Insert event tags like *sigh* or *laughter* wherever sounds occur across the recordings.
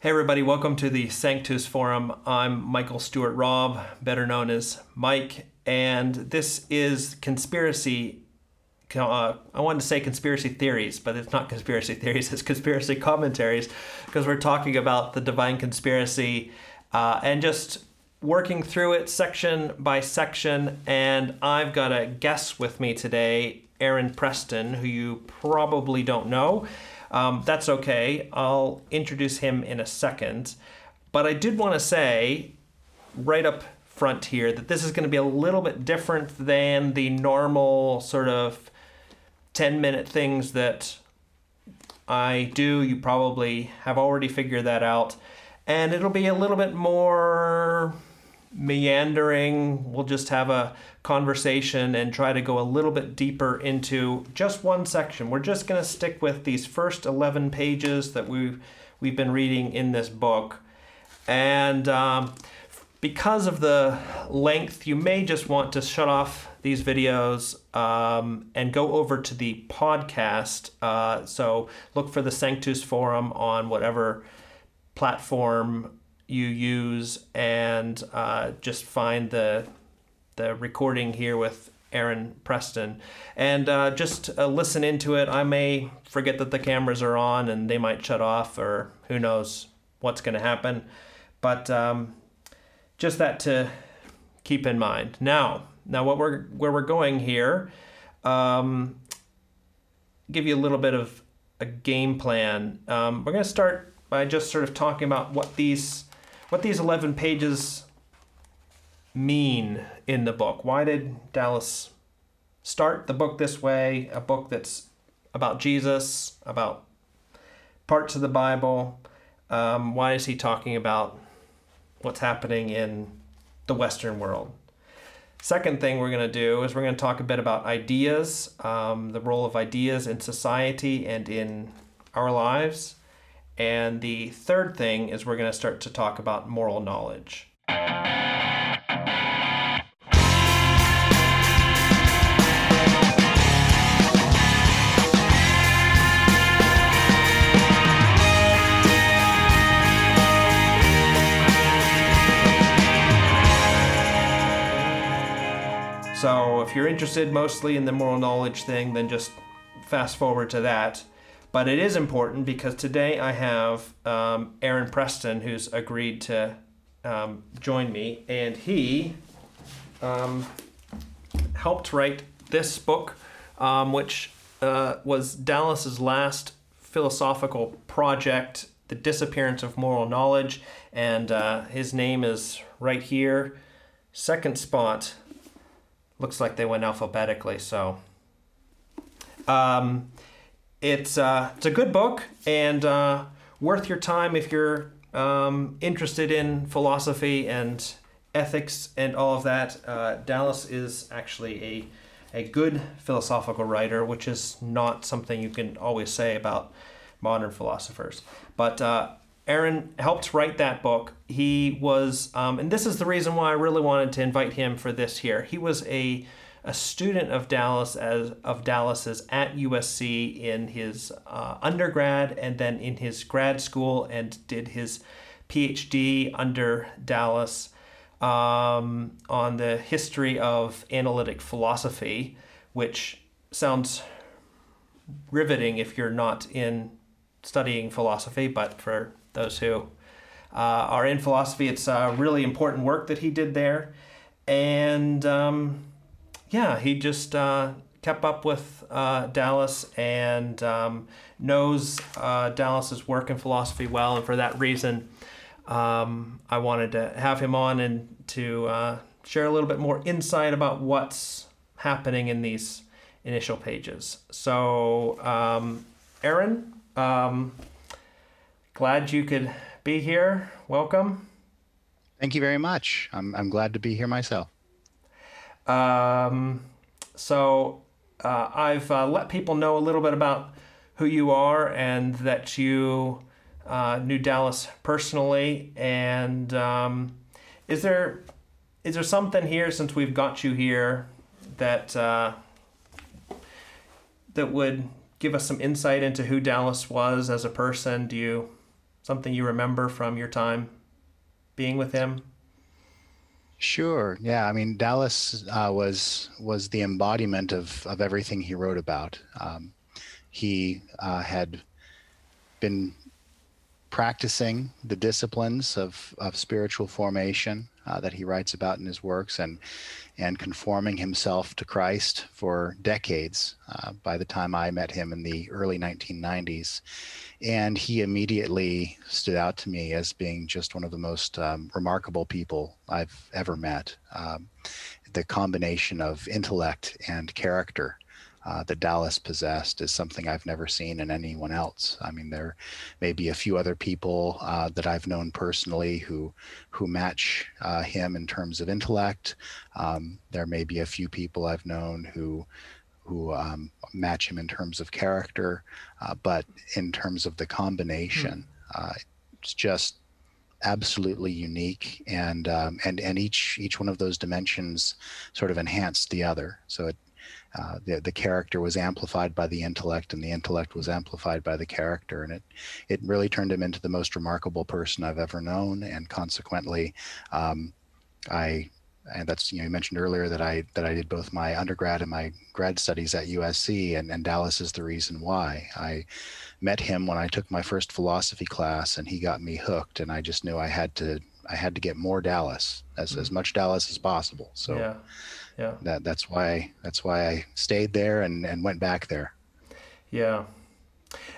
Hey, everybody, welcome to the Sanctus Forum. I'm Michael Stewart Robb, better known as Mike, and this is conspiracy. Uh, I wanted to say conspiracy theories, but it's not conspiracy theories, it's conspiracy commentaries, because we're talking about the divine conspiracy uh, and just working through it section by section. And I've got a guest with me today, Aaron Preston, who you probably don't know. Um, that's okay. I'll introduce him in a second. But I did want to say right up front here that this is going to be a little bit different than the normal sort of 10 minute things that I do. You probably have already figured that out. And it'll be a little bit more meandering. We'll just have a conversation and try to go a little bit deeper into just one section. We're just going to stick with these first 11 pages that we've, we've been reading in this book. And um, because of the length, you may just want to shut off these videos um, and go over to the podcast. Uh, so look for the Sanctus Forum on whatever platform you use and uh, just find the the recording here with Aaron Preston and uh, just uh, listen into it. I may forget that the cameras are on and they might shut off or who knows what's going to happen. But um, just that to keep in mind. Now, now what we're where we're going here, um, give you a little bit of a game plan. Um, we're going to start by just sort of talking about what these what these 11 pages mean in the book. Why did Dallas start the book this way? A book that's about Jesus, about parts of the Bible. Um, why is he talking about what's happening in the Western world? Second thing we're going to do is we're going to talk a bit about ideas, um, the role of ideas in society and in our lives. And the third thing is we're going to start to talk about moral knowledge. So if you're interested mostly in the moral knowledge thing, then just fast forward to that. But it is important because today I have um, Aaron Preston who's agreed to um, join me, and he um, helped write this book, um, which uh, was Dallas's last philosophical project, The Disappearance of Moral Knowledge, and uh, his name is right here, second spot. Looks like they went alphabetically. So, um, it's uh, it's a good book and uh, worth your time if you're um, interested in philosophy and ethics and all of that. Uh, Dallas is actually a a good philosophical writer, which is not something you can always say about modern philosophers. But uh, Aaron helped write that book. He was, um, and this is the reason why I really wanted to invite him for this here. He was a a student of Dallas as of Dallas's at USC in his uh, undergrad and then in his grad school and did his PhD under Dallas um, on the history of analytic philosophy, which sounds riveting if you're not in studying philosophy, but for those who uh, are in philosophy. It's a really important work that he did there. And um, yeah, he just uh, kept up with uh, Dallas and um, knows uh, Dallas's work in philosophy well. And for that reason, um, I wanted to have him on and to uh, share a little bit more insight about what's happening in these initial pages. So, um, Aaron, um, glad you could be here. Welcome. Thank you very much. I'm, I'm glad to be here myself. Um, so uh, I've uh, let people know a little bit about who you are and that you uh, knew Dallas personally. And um, is there is there something here since we've got you here that uh, that would give us some insight into who Dallas was as a person? Do you something you remember from your time being with him? Sure. Yeah. I mean, Dallas uh, was was the embodiment of of everything he wrote about. Um, he uh, had been practicing the disciplines of of spiritual formation uh, that he writes about in his works, and and conforming himself to Christ for decades. Uh, by the time I met him in the early 1990s, and he immediately stood out to me as being just one of the most um, remarkable people I've ever met. Um, the combination of intellect and character uh, that Dallas possessed is something I've never seen in anyone else. I mean, there may be a few other people uh, that I've known personally who who match uh, him in terms of intellect. Um, there may be a few people I've known who who um, match him in terms of character, uh, but in terms of the combination, uh, it's just absolutely unique, and um, and and each each one of those dimensions sort of enhanced the other. So it. Uh, the the character was amplified by the intellect, and the intellect was amplified by the character, and it it really turned him into the most remarkable person I've ever known. And consequently, um, I and that's you know you mentioned earlier that I that I did both my undergrad and my grad studies at USC, and, and Dallas is the reason why. I met him when I took my first philosophy class, and he got me hooked, and I just knew I had to I had to get more Dallas as mm-hmm. as much Dallas as possible. So yeah, yeah, that that's why that's why I stayed there and and went back there. Yeah,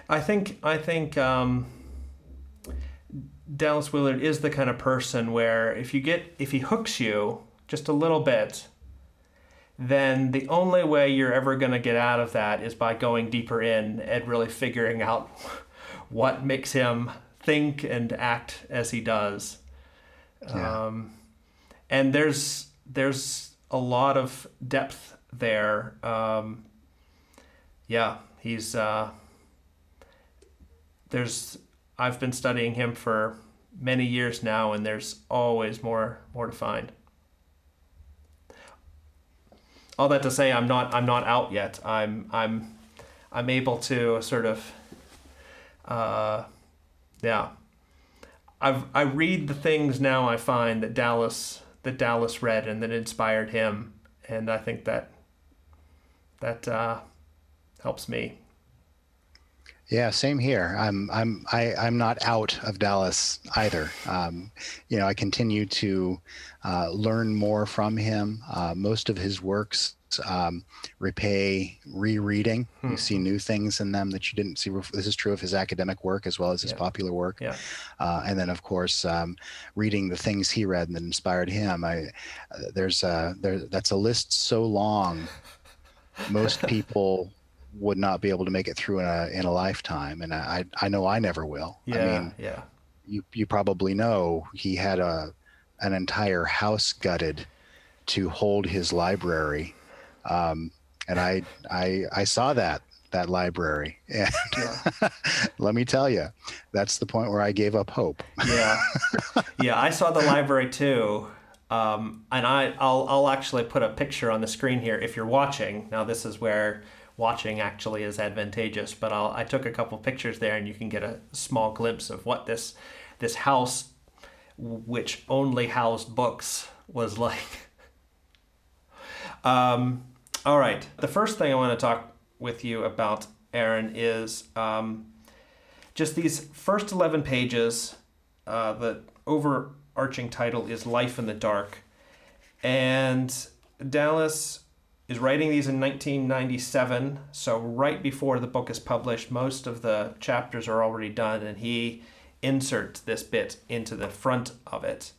I think I think. Um Dallas Willard is the kind of person where if you get if he hooks you, just a little bit, then the only way you're ever going to get out of that is by going deeper in and really figuring out *laughs* what makes him think and act as he does. Yeah. Um, and there's there's a lot of depth there. Um, yeah, he's uh, there's I've been studying him for many years now, and there's always more more to find all that to say, I'm not I'm not out yet. I'm I'm I'm able to sort of, uh, yeah. I've I read the things now I find that Dallas that Dallas read and that inspired him, and I think that that uh, helps me. Yeah, same here. I'm I'm I, I'm not out of Dallas either. Um, you know, I continue to uh, learn more from him. Uh, most of his works um, repay rereading. Hmm. You see new things in them that you didn't see. This is true of his academic work as well as his yeah. popular work. Yeah. Uh, and then, of course, um, reading the things he read and that inspired him. I uh, there's a there that's a list so long. Most *laughs* people would not be able to make it through in a in a lifetime, and I I know I never will. Yeah. I mean, yeah. You you probably know he had a an entire house gutted to hold his library. Um, and I, I, I saw that, that library. *laughs* And yeah. let me tell you, that's the point where I gave up hope. yeah. Yeah. I saw the library too. Um, and I, I'll, I'll actually put a picture on the screen here if you're watching. Now, this is where watching actually is advantageous, but I'll, I took a couple pictures there and you can get a small glimpse of what this, this house which only housed books was like. *laughs* um, all right. The first thing I want to talk with you about, Aaron, is um, just these first 11 pages. Uh, the overarching title is Life in the Dark. And Dallas is writing these in 1997, so right before the book is published, most of the chapters are already done, and he inserts this bit into the front of it.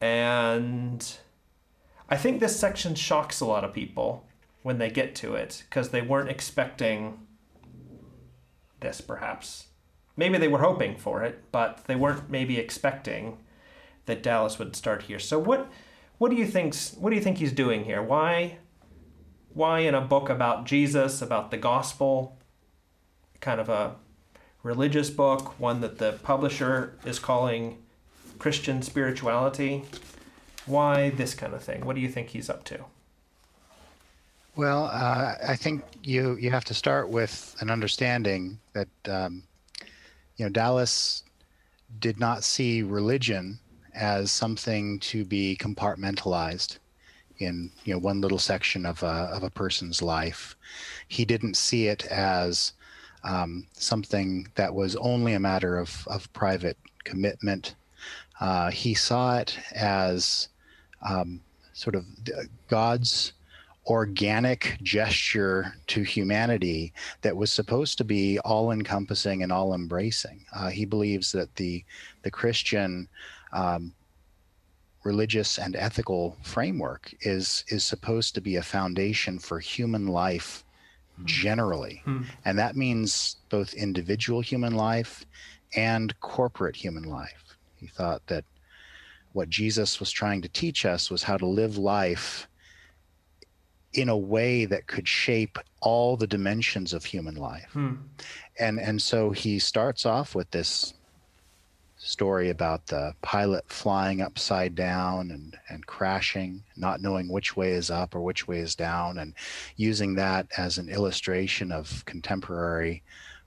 And I think this section shocks a lot of people when they get to it because they weren't expecting this, perhaps. Maybe they were hoping for it, but they weren't maybe expecting that Dallas would start here. So what what do you think what do you think he's doing here? Why why in a book about Jesus, about the gospel, kind of a religious book, one that the publisher is calling Christian spirituality. Why this kind of thing? What do you think he's up to? Well, uh, I think you you have to start with an understanding that um, you know Dallas did not see religion as something to be compartmentalized in you know one little section of a, of a person's life. He didn't see it as um, something that was only a matter of, of private commitment. Uh, he saw it as um, sort of God's organic gesture to humanity that was supposed to be all encompassing and all embracing. Uh, he believes that the the Christian um, religious and ethical framework is is supposed to be a foundation for human life hmm. generally hmm. and that means both individual human life and corporate human life he thought that what jesus was trying to teach us was how to live life in a way that could shape all the dimensions of human life hmm. and and so he starts off with this story about the pilot flying upside down and, and crashing, not knowing which way is up or which way is down, and using that as an illustration of contemporary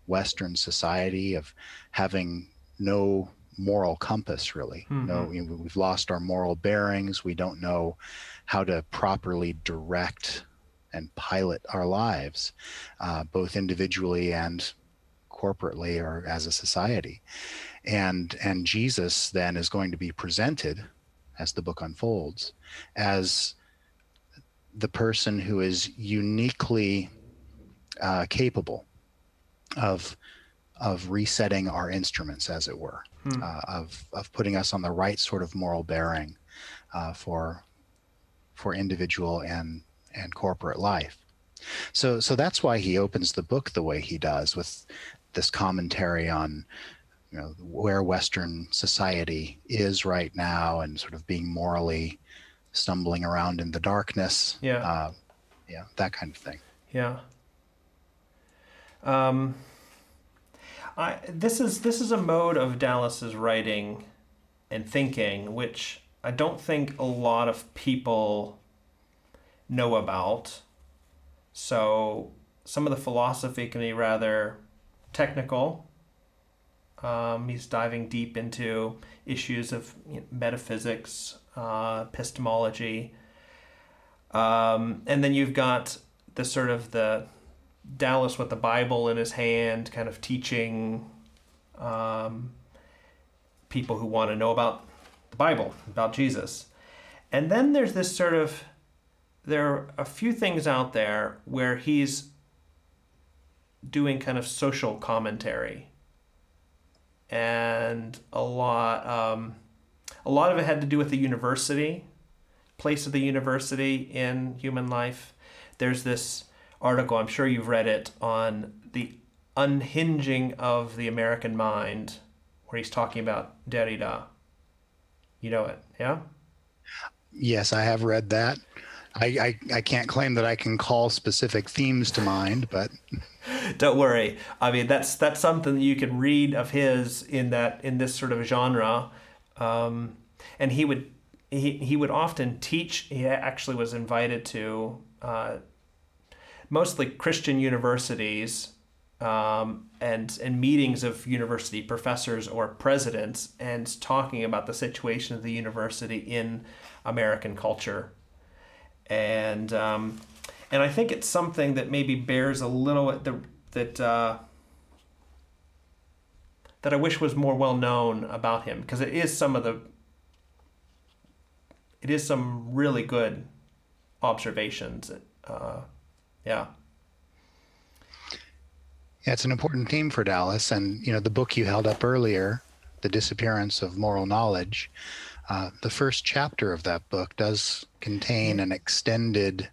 Western society of having no moral compass really. Mm-hmm. no you know, we've lost our moral bearings. We don't know how to properly direct and pilot our lives uh, both individually and corporately or as a society and and jesus then is going to be presented as the book unfolds as the person who is uniquely uh, capable of of resetting our instruments as it were hmm. uh, of of putting us on the right sort of moral bearing uh, for for individual and and corporate life so so that's why he opens the book the way he does with this commentary on you know where Western society is right now and sort of being morally stumbling around in the darkness. Yeah. Uh, yeah, that kind of thing. Yeah. Um, I this is this is a mode of Dallas's writing and thinking which I don't think a lot of people know about. So some of the philosophy can be rather technical um, he's diving deep into issues of you know, metaphysics, uh, epistemology, um, and then you've got the sort of the Dallas with the Bible in his hand, kind of teaching um, people who want to know about the Bible, about Jesus. And then there's this sort of there are a few things out there where he's doing kind of social commentary and a lot um, a lot of it had to do with the university place of the university in human life. There's this article i'm sure you've read it on the unhinging of the american mind where he's talking about derrida. You know it yeah? Yes i have read that I, I, I can't claim that I can call specific themes to mind, but don't worry. I mean, that's that's something that you can read of his in that in this sort of genre, um, and he would he he would often teach. He actually was invited to uh, mostly Christian universities um, and and meetings of university professors or presidents and talking about the situation of the university in American culture and um, and I think it's something that maybe bears a little that that uh, that I wish was more well known about him because it is some of the it is some really good observations. Uh, yeah. Yeah, it's an important theme for Dallas, and you know the book you held up earlier, "The Disappearance of Moral Knowledge." Uh, the first chapter of that book does contain an extended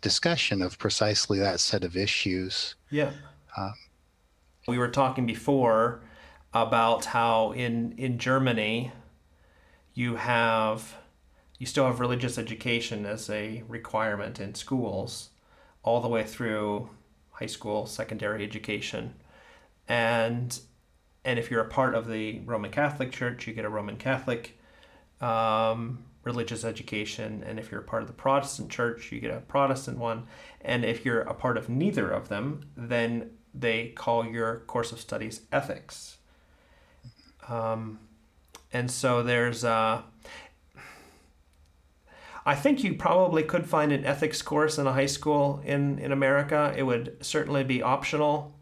discussion of precisely that set of issues. Yeah. Uh, we were talking before about how in in Germany you have you still have religious education as a requirement in schools all the way through high school, secondary education. And and if you're a part of the Roman Catholic Church, you get a Roman Catholic um, religious education. And if you're a part of the Protestant church, you get a Protestant one. And if you're a part of neither of them, then they call your course of studies ethics. Um, and so there's, uh, I think you probably could find an ethics course in a high school in, in America. It would certainly be optional.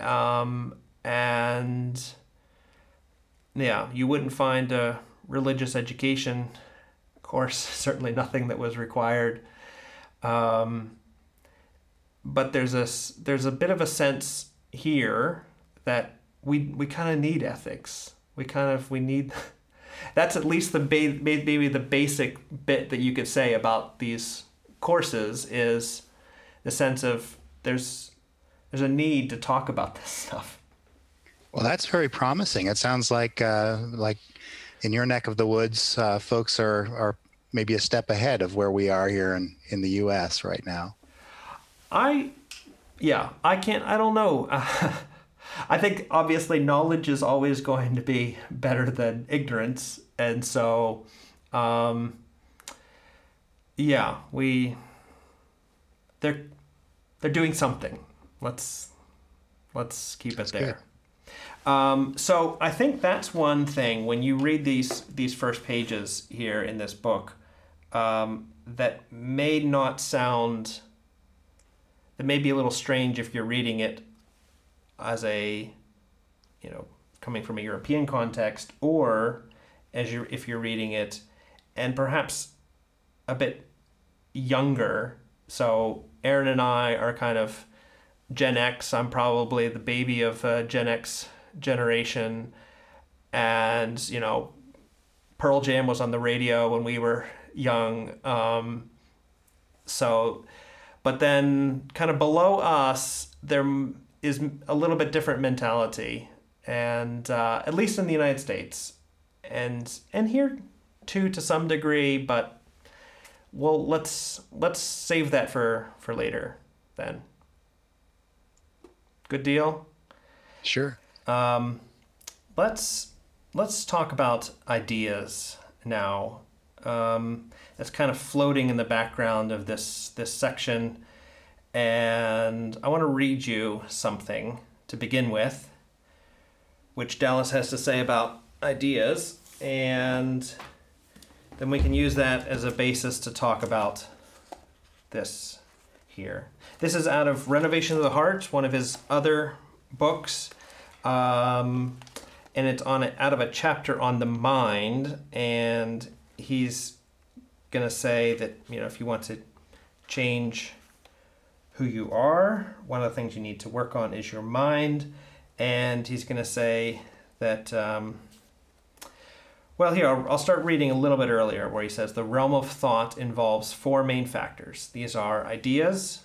Um, and yeah, you wouldn't find a religious education course, *laughs* certainly nothing that was required. Um, but there's a, there's a bit of a sense here that we, we kind of need ethics. We kind of, we need, *laughs* that's at least the ba- maybe the basic bit that you could say about these courses is the sense of there's there's a need to talk about this *laughs* stuff. Well, that's very promising. It sounds like uh, like in your neck of the woods, uh, folks are are maybe a step ahead of where we are here in in the U.S. right now. I, yeah, I can't. I don't know. *laughs* I think obviously knowledge is always going to be better than ignorance, and so, um, yeah, we they're they're doing something. Let's let's keep it that's there. Um, so I think that's one thing when you read these these first pages here in this book um, that may not sound that may be a little strange if you're reading it as a you know coming from a European context or as you if you're reading it and perhaps a bit younger so Aaron and I are kind of Gen X. I'm probably the baby of uh, Gen X generation, and you know, Pearl Jam was on the radio when we were young. Um, so, but then kind of below us, there is a little bit different mentality, and uh, at least in the United States, and and here too to some degree, but well, let's let's save that for for later then. Good deal. Sure. Um, let's let's talk about ideas now. Um, that's kind of floating in the background of this this section, and I want to read you something to begin with, which Dallas has to say about ideas, and then we can use that as a basis to talk about this here. This is out of Renovation of the Heart, one of his other books. Um, and it's on a, out of a chapter on the mind. And he's to say that, you know, if you want to change who you are, one of the things you need to work on is your mind. And he's to say that. Um, well, here, I'll, I'll start reading a little bit earlier where he says the realm of thought involves four main factors. These are ideas,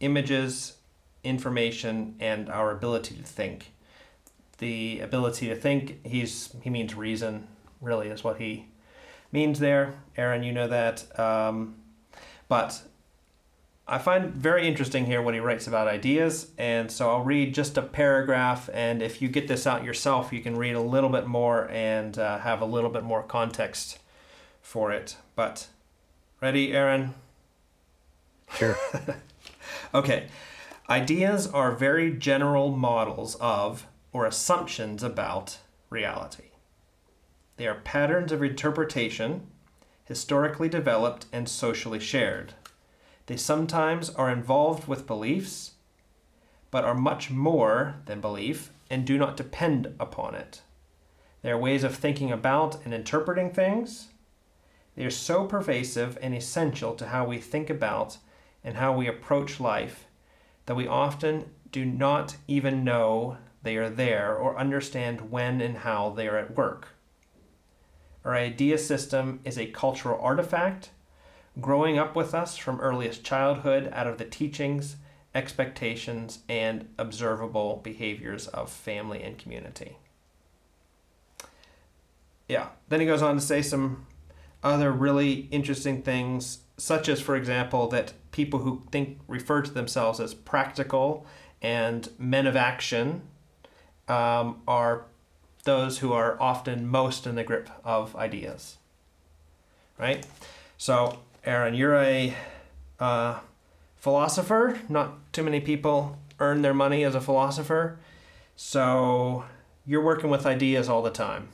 images, information, and our ability to think. The ability to think, he's he means reason, really, is what he means there. Aaron, you know that. Um, but I find very interesting here what he writes about ideas, and so I'll read just a paragraph. And if you get this out yourself, you can read a little bit more and uh, have a little bit more context for it. But ready, Aaron? Sure. *laughs* Okay. Ideas are very general models of or assumptions about reality. They are patterns of interpretation, historically developed and socially shared. They sometimes are involved with beliefs, but are much more than belief and do not depend upon it. They are ways of thinking about and interpreting things. They are so pervasive and essential to how we think about and how we approach life that we often do not even know they are there or understand when and how they are at work. Our idea system is a cultural artifact growing up with us from earliest childhood out of the teachings, expectations, and observable behaviors of family and community. Yeah, then he goes on to say some other really interesting things, such as, for example, that people who think refer to themselves as practical and men of action um, are those who are often most in the grip of ideas. Right? So, Aaron, you're a uh, philosopher. Not too many people earn their money as a philosopher. So, you're working with ideas all the time.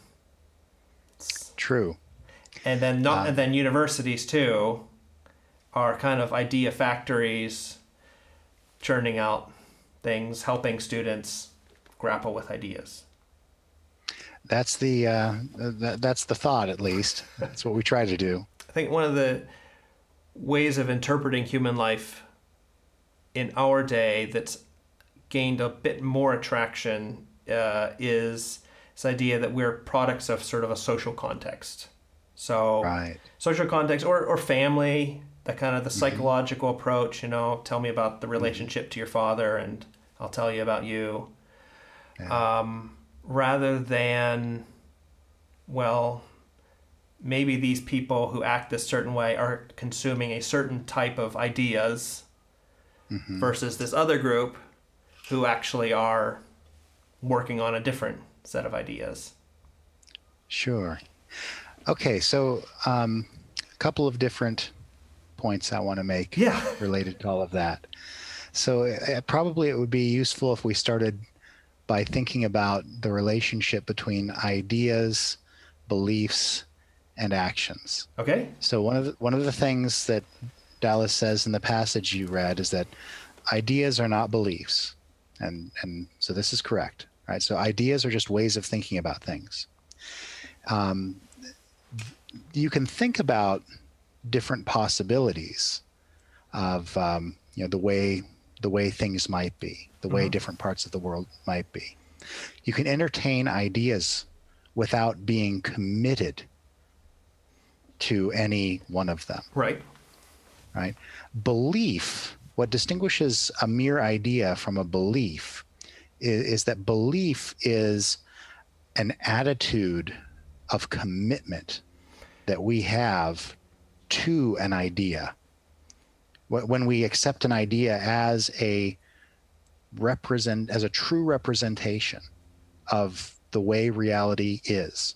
True. And then not, and then universities too are kind of idea factories churning out things, helping students grapple with ideas. That's the uh, th- that's the thought, at least. That's what we try to do. I think one of the ways of interpreting human life in our day that's gained a bit more attraction uh, is this idea that we're products of sort of a social context. So, Right. social context or, or family, that kind of the psychological approach, you know, tell me about the relationship to your father and I'll tell you about you. Um, rather than, well, maybe these people who act this certain way are consuming a certain type of ideas versus this other group who actually are working on a different set of ideas. Sure. Okay, so um, a couple of different points I want to make Yeah. related to all of that. So uh, probably it would be useful if we started by thinking about the relationship between ideas, beliefs, and actions. Okay? So one of the, one of the things that Dallas says in the passage you read is that ideas are not beliefs, and and so this is correct, right? So ideas are just ways of thinking about things. Um, you can think about different possibilities of um, you know the way the way things might be, the way mm-hmm. different parts of the world might be. You can entertain ideas without being committed to any one of them, Right. right? Belief, what distinguishes a mere idea from a belief is, is that belief is an attitude of commitment that we have to an idea. Wh- When we accept an idea as a represent as a true representation of the way reality is,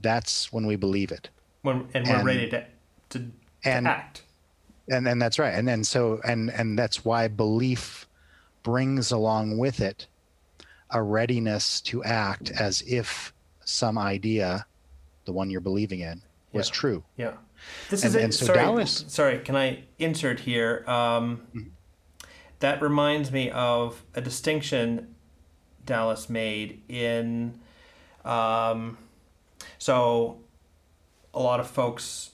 that's when we believe it. When, and we're And- ready to, to, to and- act. and and that's right and then so and and that's why belief brings along with it a readiness to act as if some idea the one you're believing in was Yeah. true Yeah. This And- is it. and so sorry, Dallas- sorry, can I insert here? Um, That reminds me of a distinction Dallas made in. Um, so, a lot of folks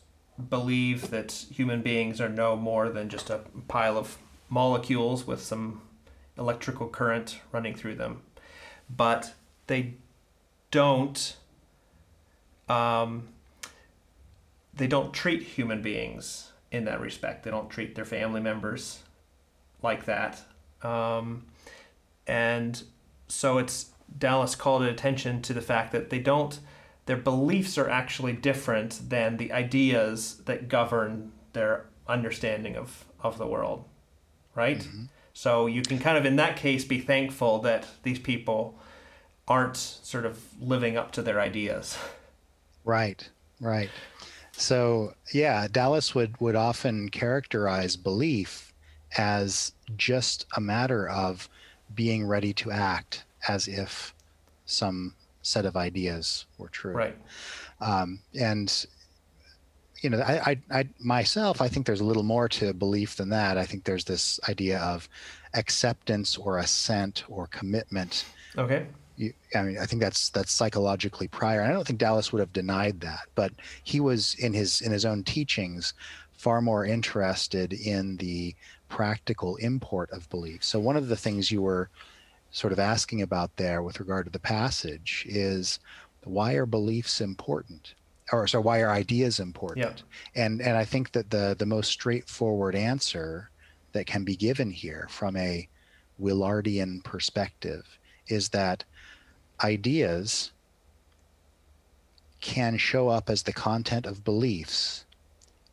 believe that human beings are no more than just a pile of molecules with some electrical current running through them, but they don't. Um, they don't treat human beings in that respect. They don't treat their family members like that. Um, and so it's Dallas called attention to the fact that they don't, their beliefs are actually different than the ideas that govern their understanding of, of the world, right? So you can kind of, in that case, be thankful that these people aren't sort of living up to their ideas. right right so yeah dallas would would often characterize belief as just a matter of being ready to act as if some set of ideas were true Right. um, and you know I, I i myself i think there's a little more to belief than that i think there's this idea of acceptance or assent or commitment Okay. You, i mean i think that's that's psychologically prior. And i don't think dallas would have denied that but he was in his in his own teachings far more interested in the practical import of belief. So one of the things you were sort of asking about there with regard to the passage is why are beliefs important? Or so why are ideas important? Yeah. and and i think that the the most straightforward answer that can be given here from a willardian perspective is that ideas can show up as the content of beliefs.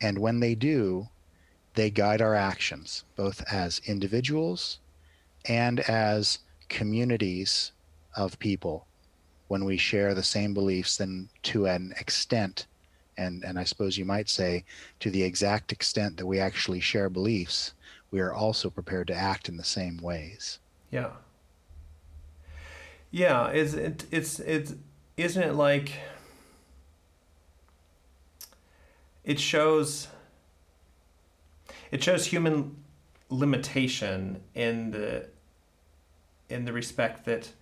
And when they do they guide our actions both as individuals and as communities of people. When we share the same beliefs then to an extent and and I suppose you might say to the exact extent that we actually share beliefs we are also prepared to act in the same ways. Yeah. Yeah, is it it's it's isn't it like it shows it shows human limitation in the in the respect that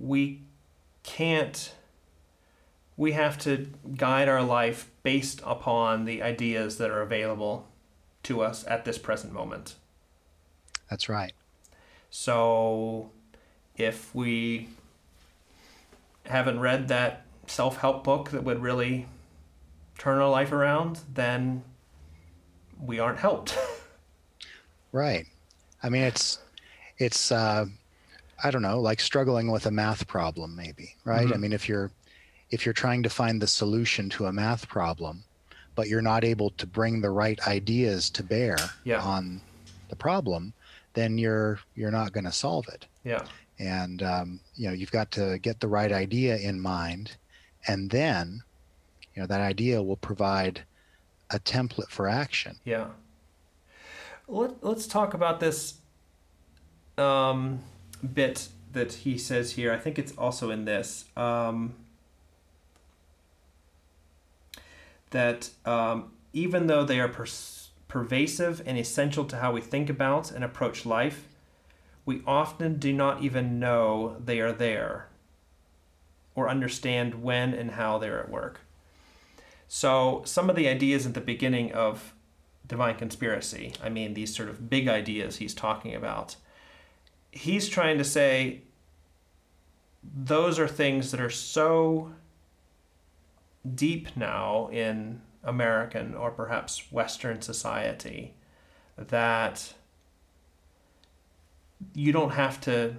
we can't we have to guide our life based upon the ideas that are available to us at this present moment. That's right. So if we haven't read that self-help book that would really turn our life around, then we aren't helped. *laughs* right. I mean, it's it's uh, I don't know, like struggling with a math problem, maybe. Right. Mm-hmm. I mean, if you're if you're trying to find the solution to a math problem, but you're not able to bring the right ideas to bear yeah. on the problem, then you're you're not going to solve it. Yeah. And um, you know, you've got to get the right idea in mind, and then, you know, that idea will provide a template for action. Yeah. Let, let's talk about this um, bit that he says here. I think it's also in this. Um, that um, even though they are pervasive and essential to how we think about and approach life, we often do not even know they are there or understand when and how they're at work. So, some of the ideas at the beginning of Divine Conspiracy, I mean, these sort of big ideas he's talking about, he's trying to say those are things that are so deep now in American or perhaps Western society that you don't have to,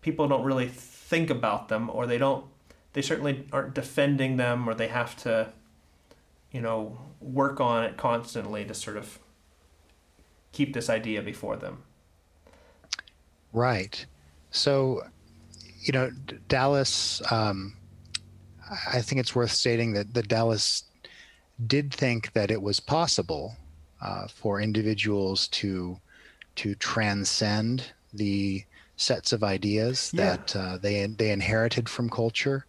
people don't really think about them or they don't they certainly aren't defending them or they have to you know work on it constantly to sort of keep this idea before them. Right. So you know dallas um, i think it's worth stating that, the dallas did think that it was possible uh, for individuals to to transcend the sets of ideas yeah. that uh, they they inherited from culture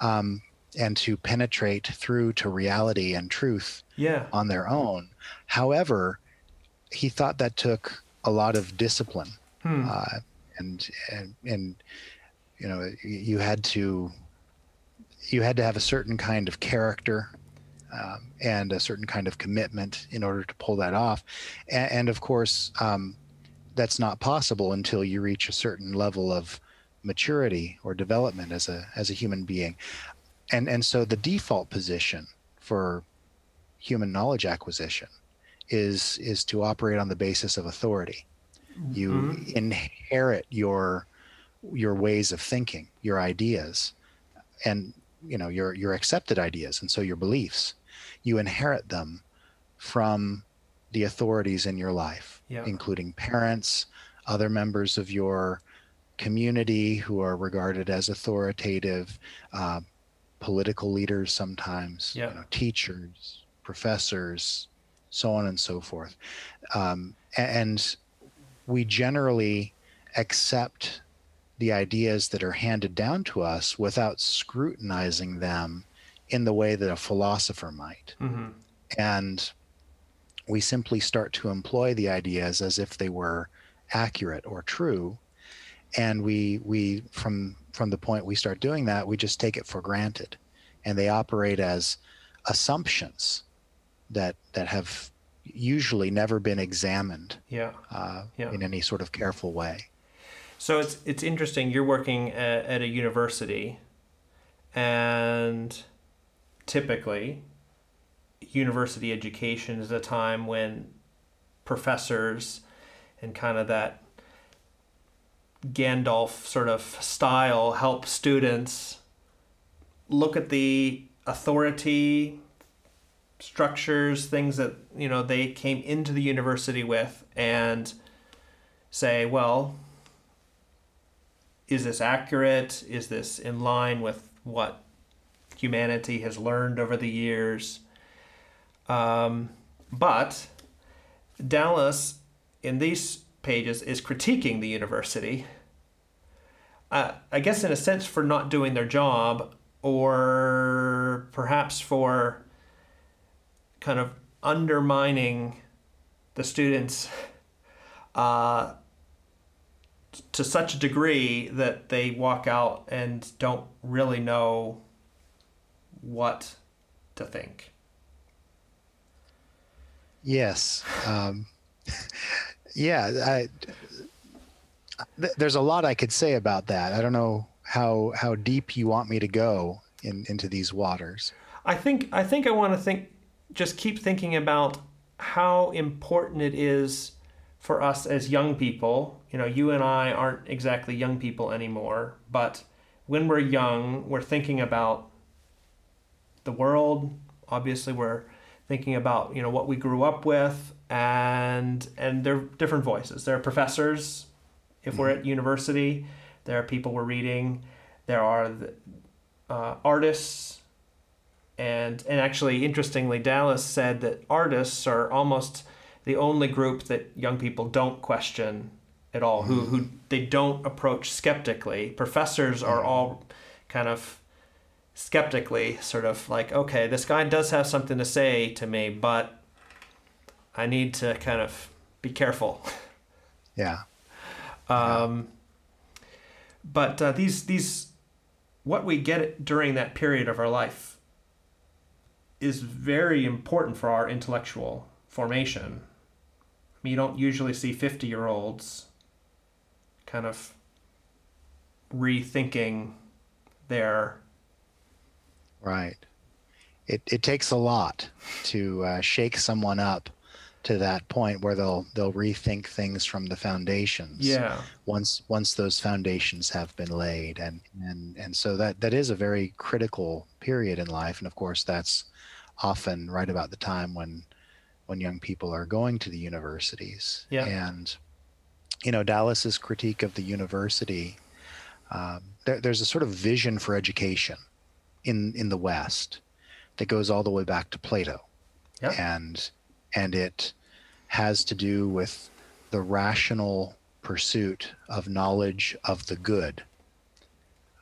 um, and to penetrate through to reality and truth yeah. on their own. However, he thought that took a lot of discipline, hmm. uh, and, and and you know you had to you had to have a certain kind of character um, and a certain kind of commitment in order to pull that off, and, and of course. Um, that's not possible until you reach a certain level of maturity or development as a as a human being. And and so the default position for human knowledge acquisition is is to operate on the basis of authority. You mm-hmm. inherit your your ways of thinking your ideas and you know your your accepted ideas and so your beliefs. You inherit them from the authorities in your life yeah. including parents other members of your community who are regarded as authoritative, uh, political leaders sometimes, yeah. you know, teachers, professors, so on and so forth. Um, and we generally accept the ideas that are handed down to us without scrutinizing them in the way that a philosopher might. Mm-hmm. And we simply start to employ the ideas as if they were accurate or true and we we from from the point we start doing that we just take it for granted and they operate as assumptions that that have usually never been examined yeah. Uh, yeah. in any sort of careful way so it's it's interesting you're working at, at a university and typically university education is a time when professors and kind of that Gandalf sort of style help students look at the authority structures, things that you know they came into the university with, and say, well, is this accurate? Is this in line with what humanity has learned over the years? Um, but Dallas, in these pages is critiquing the university uh, I guess in a sense for not doing their job, or perhaps for kind of undermining the students uh, to such a degree that they walk out and don't really know what to think. Yes. Um, *laughs* yeah. I, th- there's a lot I could say about that. I don't know how how deep you want me to go in into these waters. I think I think I want to think just keep thinking about how important it is for us as young people. You know, you and I aren't exactly young people anymore, but when we're young, we're thinking about the world. Obviously, we're thinking about you know what we grew up with, and and they're different voices. There are professors, if we're at mm-hmm. university, there are people we're reading. There are the, uh, artists, and and actually, interestingly, Dallas said that artists are almost the only group that young people don't question at all. Who mm-hmm. who they don't approach skeptically. Professors are mm-hmm. all kind of skeptically, sort of like, okay, this guy does have something to say to me, but I need to kind of be careful. Yeah. *laughs* Um, but uh, these these what we get during that period of our life is very important for our intellectual formation. I mean, you don't usually see fifty year olds kind of rethinking their Right. It it takes a lot to uh, shake someone up to that point where they'll they'll rethink things from the foundations. yeah Once once those foundations have been laid, and and and so that that is a very critical period in life, and of course that's often right about the time when when young people are going to the universities. Yeah. And you know Dallas's critique of the university. Um, there, there's a sort of vision for education in in the West that goes all the way back to Plato, Yeah. and and it has to do with the rational pursuit of knowledge of the good,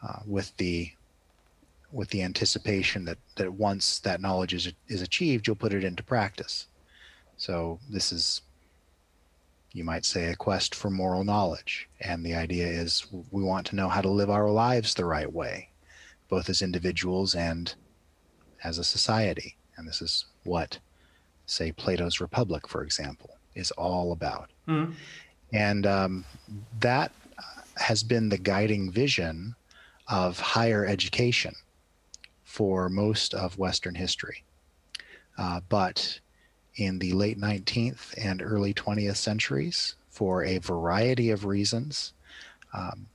uh, with the with the anticipation that that once that knowledge is is achieved, you'll put it into practice. So this is you might say a quest for moral knowledge and the idea is we want to know how to live our lives the right way both as individuals and as a society. And this is what, say, Plato's Republic, for example, is all about. Mhm. And um, that has been the guiding vision of higher education for most of Western history. Uh, but in the late 19th and early 20th centuries, for a variety of reasons, um,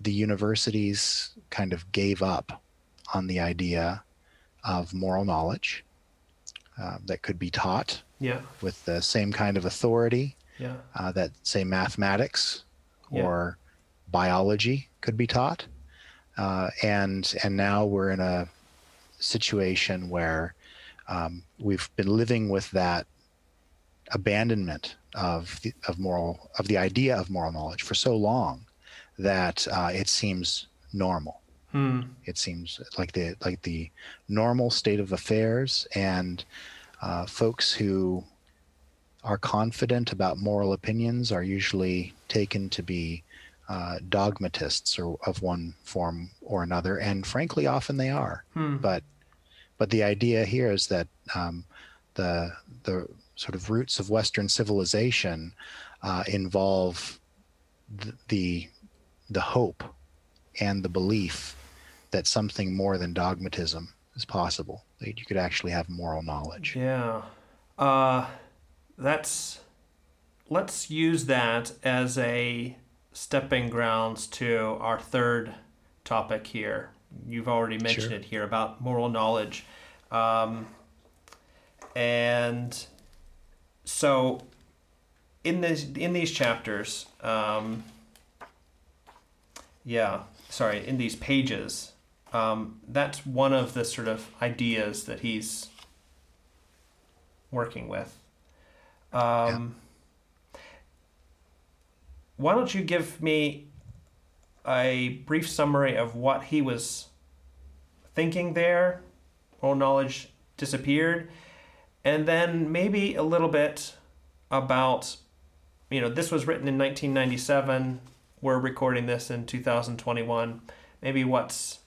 the universities kind of gave up on the idea of moral knowledge uh, that could be taught yeah with the same kind of authority yeah uh, that, say, mathematics Yeah. or biology could be taught. Uh, and and now we're in a situation where um, we've been living with that abandonment of the, of moral of the idea of moral knowledge for so long that uh, it seems normal. Hmm. It seems like the like the normal state of affairs, and uh, folks who are confident about moral opinions are usually taken to be uh, dogmatists or of one form or another, and frankly, often they are. Hmm. But but the idea here is that um, the the sort of roots of Western civilization uh, involve th- the the hope and the belief that something more than dogmatism is possible. That you could actually have moral knowledge. Yeah. Uh, that's. Let's use that as a stepping grounds to our third topic here. You've already mentioned Sure. it here about moral knowledge. Um, and so in this in these chapters um, yeah sorry in these pages um, that's one of the sort of ideas that he's working with um, why don't you give me a brief summary of what he was thinking there. All knowledge disappeared. And then maybe a little bit about, you know, this was written in 1997. We're recording this in 2021. Maybe what's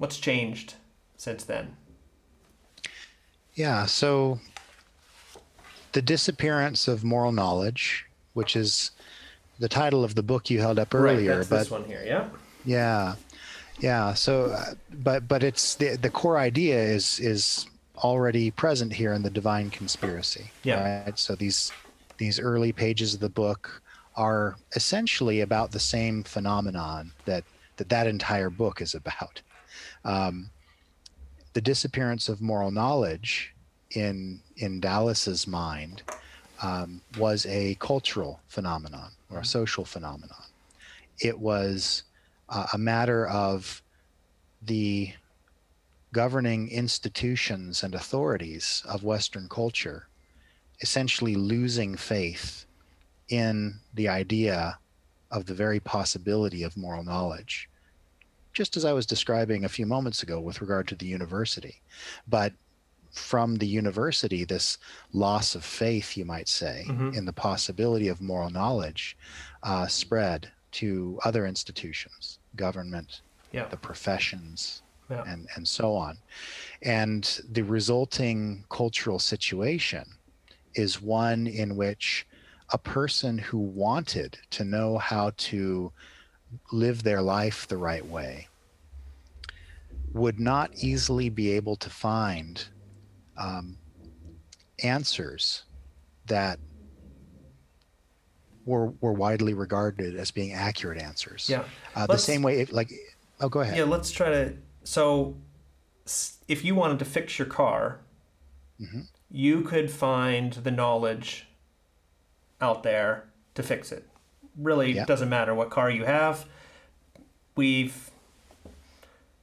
what's changed since then? Yeah, so the disappearance of moral knowledge, which is the title of the book you held up earlier, right, that's but this one here, yeah. Yeah, yeah. So, uh, but but it's the the core idea is is already present here in the divine conspiracy. Yeah. Right? So these these early pages of the book are essentially about the same phenomenon that that that entire book is about. Um, the disappearance of moral knowledge in in Dallas's mind um, was a cultural phenomenon or a social phenomenon. It was uh, a matter of the governing institutions and authorities of Western culture essentially losing faith in the idea of the very possibility of moral knowledge. Just as I was describing a few moments ago with regard to the university. But from the university, this loss of faith, you might say, Mhm. in the possibility of moral knowledge uh, spread to other institutions, government, Yeah. the professions, Yeah. and, and so on. And the resulting cultural situation is one in which a person who wanted to know how to live their life the right way would not easily be able to find um, answers that were were widely regarded as being accurate answers. Yeah. Uh, the same way, if, like, oh, go ahead. Yeah, let's try to. So, if you wanted to fix your car, Mhm. you could find the knowledge out there to fix it. Really, Yeah. doesn't matter what car you have. We've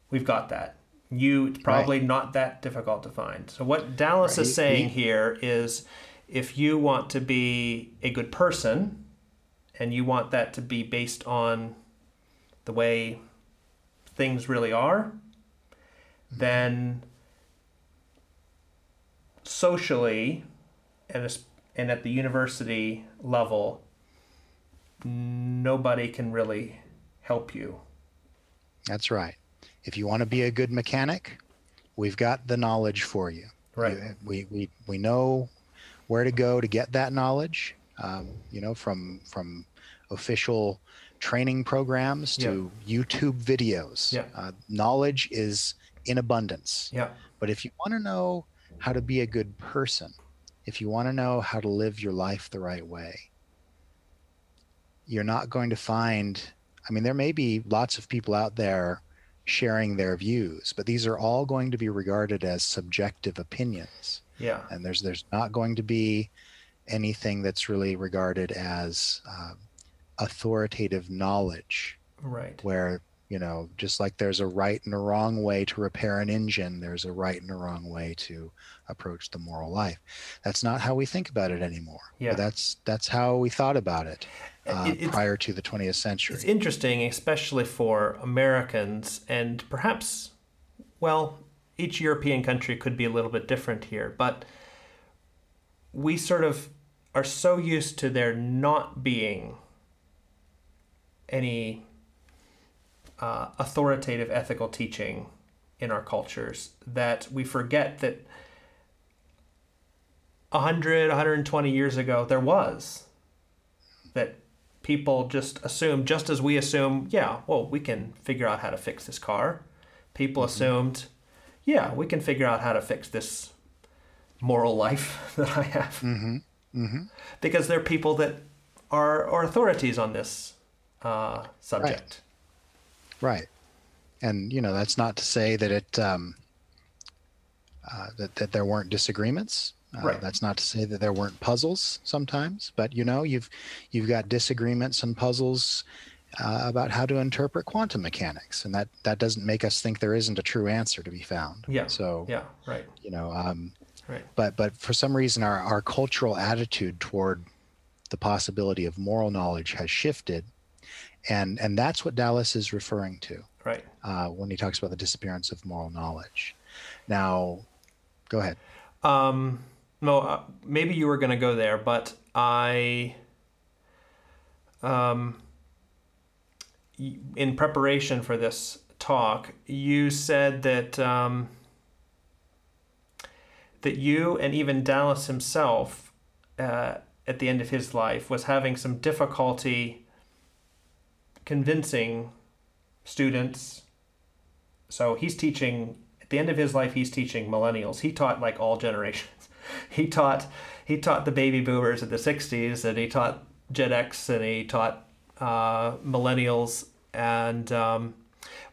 we've got that. You it's probably not that difficult to find. So what Dallas is saying here is, if you want to be a good person, and you want that to be based on the way things really are, mm-hmm. then socially and, and at the university level, nobody can really help you. That's right. If you want to be a good mechanic, we've got the knowledge for you. Right. We, we, we know where to go to get that knowledge, um, you know, from, from official training programs to YouTube videos. Yeah. Uh, knowledge is in abundance. Yeah. But if you want to know how to be a good person, if you want to know how to live your life the right way, you're not going to find, I mean, there may be lots of people out there sharing their views, but these are all going to be regarded as subjective opinions. Yeah. And there's, there's not going to be anything that's really regarded as uh, authoritative knowledge Right. where you know just like there's a right and a wrong way to repair an engine there's a right and a wrong way to approach the moral life that's not how we think about it anymore Yeah. but that's that's how we thought about it, uh, it's- prior to the 20th century It's interesting, especially for Americans, and perhaps, well, each European country could be a little bit different here, but we sort of are so used to there not being any uh, authoritative ethical teaching in our cultures that we forget that 100, 120 years ago there was. That people just assume, just as we assume, yeah, well, we can figure out how to fix this car. People assumed, yeah, we can figure out how to fix this moral life *laughs* that I have. mm-hmm. Mm-hmm. Because they're people that are, are authorities on this uh, subject. right and you know that's not to say that it um, uh, that, that there weren't disagreements uh, Right. that's not to say that there weren't puzzles sometimes but you know you've you've got disagreements and puzzles uh, about how to interpret quantum mechanics and that that doesn't make us think there isn't a true answer to be found Yeah. so Yeah, right, you know um, right. but but for some reason our, our cultural attitude toward the possibility of moral knowledge has shifted and and that's what Dallas is referring to Right. uh, when he talks about the disappearance of moral knowledge. Now, go ahead. Um, no, uh, maybe you were going to go there, but I, um, in preparation for this talk, you said that um, that you and even Dallas himself, uh, at the end of his life, was having some difficulty convincing students. So he's teaching at the end of his life. He's teaching millennials. He taught like all generations. He taught he taught the baby boomers in the '60s, and he taught Gen X, and he taught uh, millennials, and um,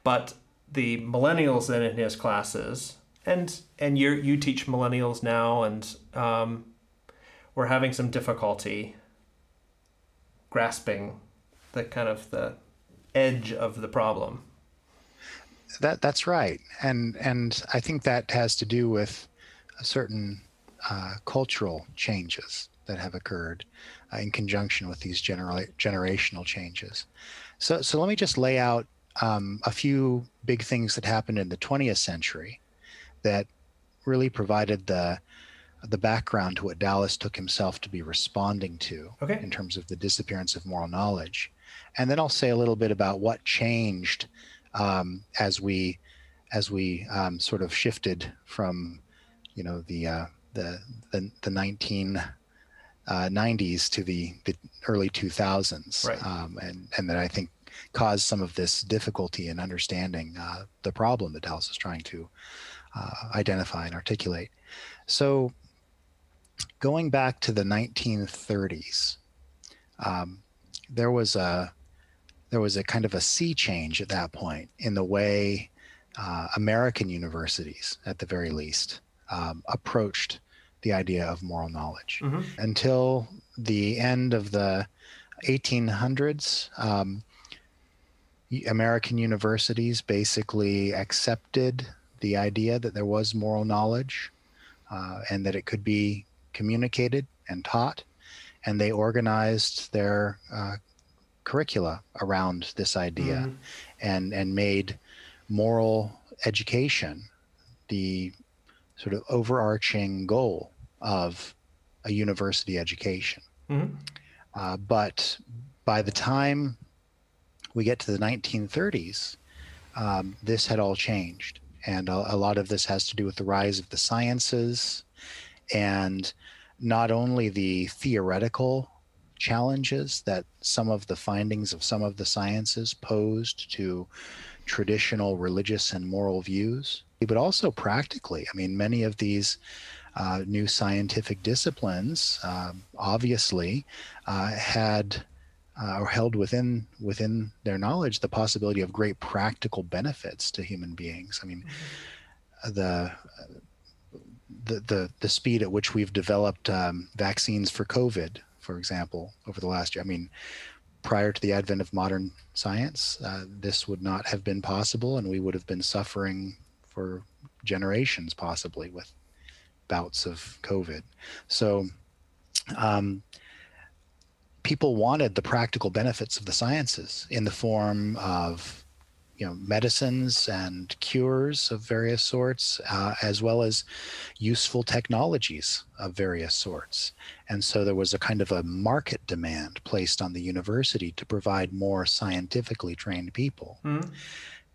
but the millennials then in his classes, and and you you teach millennials now, and um, we're having some difficulty grasping the kind of the edge of the problem. That that's right, and and I think that has to do with a certain uh, cultural changes that have occurred uh, in conjunction with these genera- generational changes. So so let me just lay out um, a few big things that happened in the 20th century that really provided the the background to what Dallas took himself to be responding to Okay. in terms of the disappearance of moral knowledge. And then I'll say a little bit about what changed um, as we as we um, sort of shifted from you know the uh, the the, the 19 uh, 90s to the, the early 2000s Right. um, and and that I think caused some of this difficulty in understanding uh, the problem that Dallas is trying to uh, identify and articulate. So going back to the 1930s, um, there was a there was a kind of a sea change at that point in the way uh, American universities, at the very least, um, approached the idea of moral knowledge. Mhm. Until the end of the 1800s, um, American universities basically accepted the idea that there was moral knowledge uh, and that it could be communicated and taught. And they organized their uh, curricula around this idea Mhm. and, and made moral education the sort of overarching goal of a university education. Mhm. Uh, but by the time we get to the 1930s, um, this had all changed. And a, a lot of this has to do with the rise of the sciences and not only the theoretical challenges that some of the findings of some of the sciences posed to traditional religious and moral views, but also practically. I mean, many of these uh, new scientific disciplines um, obviously uh, had uh, or held within within their knowledge the possibility of great practical benefits to human beings. I mean, the the the, the speed at which we've developed um, vaccines for COVID, for example, over the last year. I mean, prior to the advent of modern science, uh, this would not have been possible, and we would have been suffering for generations, possibly, with bouts of COVID. So, um, people wanted the practical benefits of the sciences in the form of you know medicines and cures of various sorts uh, as well as useful technologies of various sorts and so there was a kind of a market demand placed on the university to provide more scientifically trained people Mhm.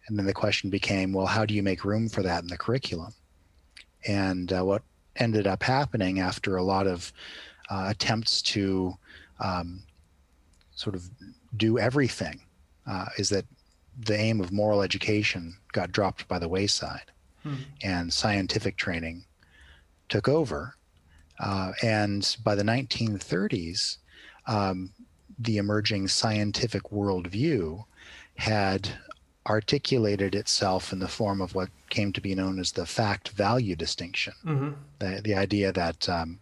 and then the question became well how do you make room for that in the curriculum and uh, what ended up happening after a lot of uh, attempts to um, sort of do everything uh, is that the aim of moral education got dropped by the wayside Hmm. and scientific training took over. Uh, and by the 1930s, um, the emerging scientific worldview had articulated itself in the form of what came to be known as the fact value distinction Mhm. the, the idea that um,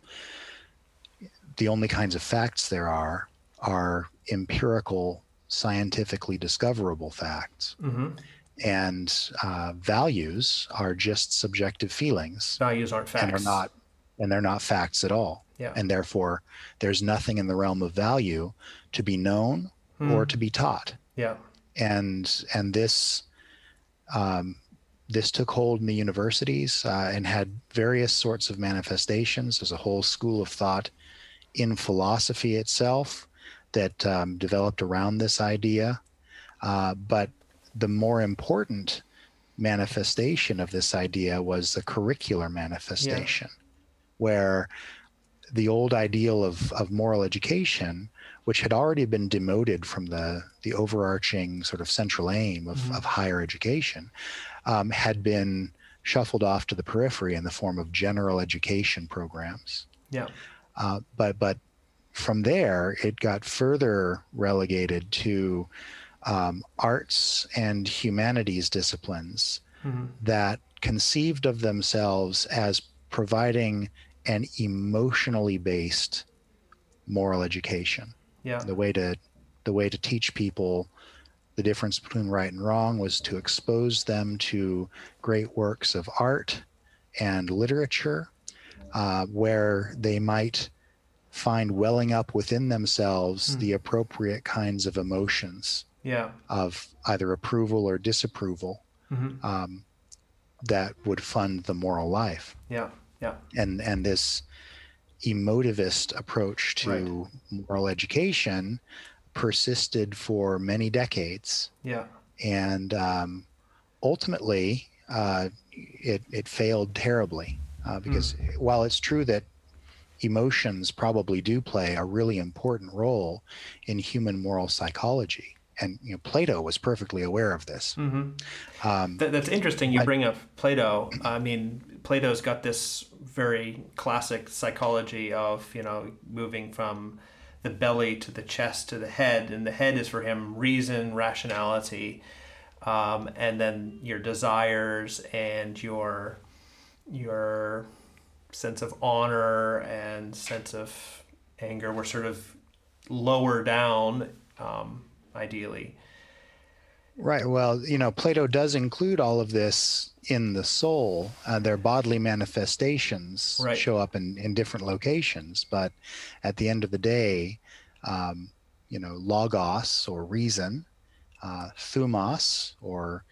the only kinds of facts there are are empirical, scientifically discoverable facts, Mhm. and uh, values are just subjective feelings, Values aren't facts. and are not, and they're not facts at all. Yeah. And therefore, there's nothing in the realm of value to be known or Mhm. to be taught. Yeah. And and this um, this took hold in the universities uh, and had various sorts of manifestations. There's a whole school of thought in philosophy itself that um, developed around this idea. Uh, but the more important manifestation of this idea was the curricular manifestation, yeah. where the old ideal of, of moral education, which had already been demoted from the, the overarching sort of central aim of, mm-hmm. of higher education, um, had been shuffled off to the periphery in the form of general education programs. Yeah. Uh, but but from there, it got further relegated to um, arts and humanities disciplines mm-hmm. that conceived of themselves as providing an emotionally based moral education. Yeah. The way to the way to teach people the difference between right and wrong was to expose them to great works of art and literature uh, where they might find welling up within themselves mm. the appropriate kinds of emotions yeah. of either approval or disapproval mm-hmm. um, that would fund the moral life. Yeah, yeah. And and this emotivist approach to right. moral education persisted for many decades. Yeah. And um, ultimately, uh, it it failed terribly uh, because mm. while it's true that emotions probably do play a really important role in human moral psychology and you know Plato was perfectly aware of this. Mm-hmm. Um, Th- that's interesting. You I, bring up Plato. I mean, Plato's got this very classic psychology of you know moving from the belly to the chest to the head, and the head is for him reason, rationality, um, and then your desires and your your sense of honor and sense of anger were sort of lower down. Um, ideally. Right. Well, you know, Plato does include all of this in the soul. Uh, their bodily manifestations right. show up in, in different locations, but at the end of the day, um, you know, logos or reason, uh, thumos or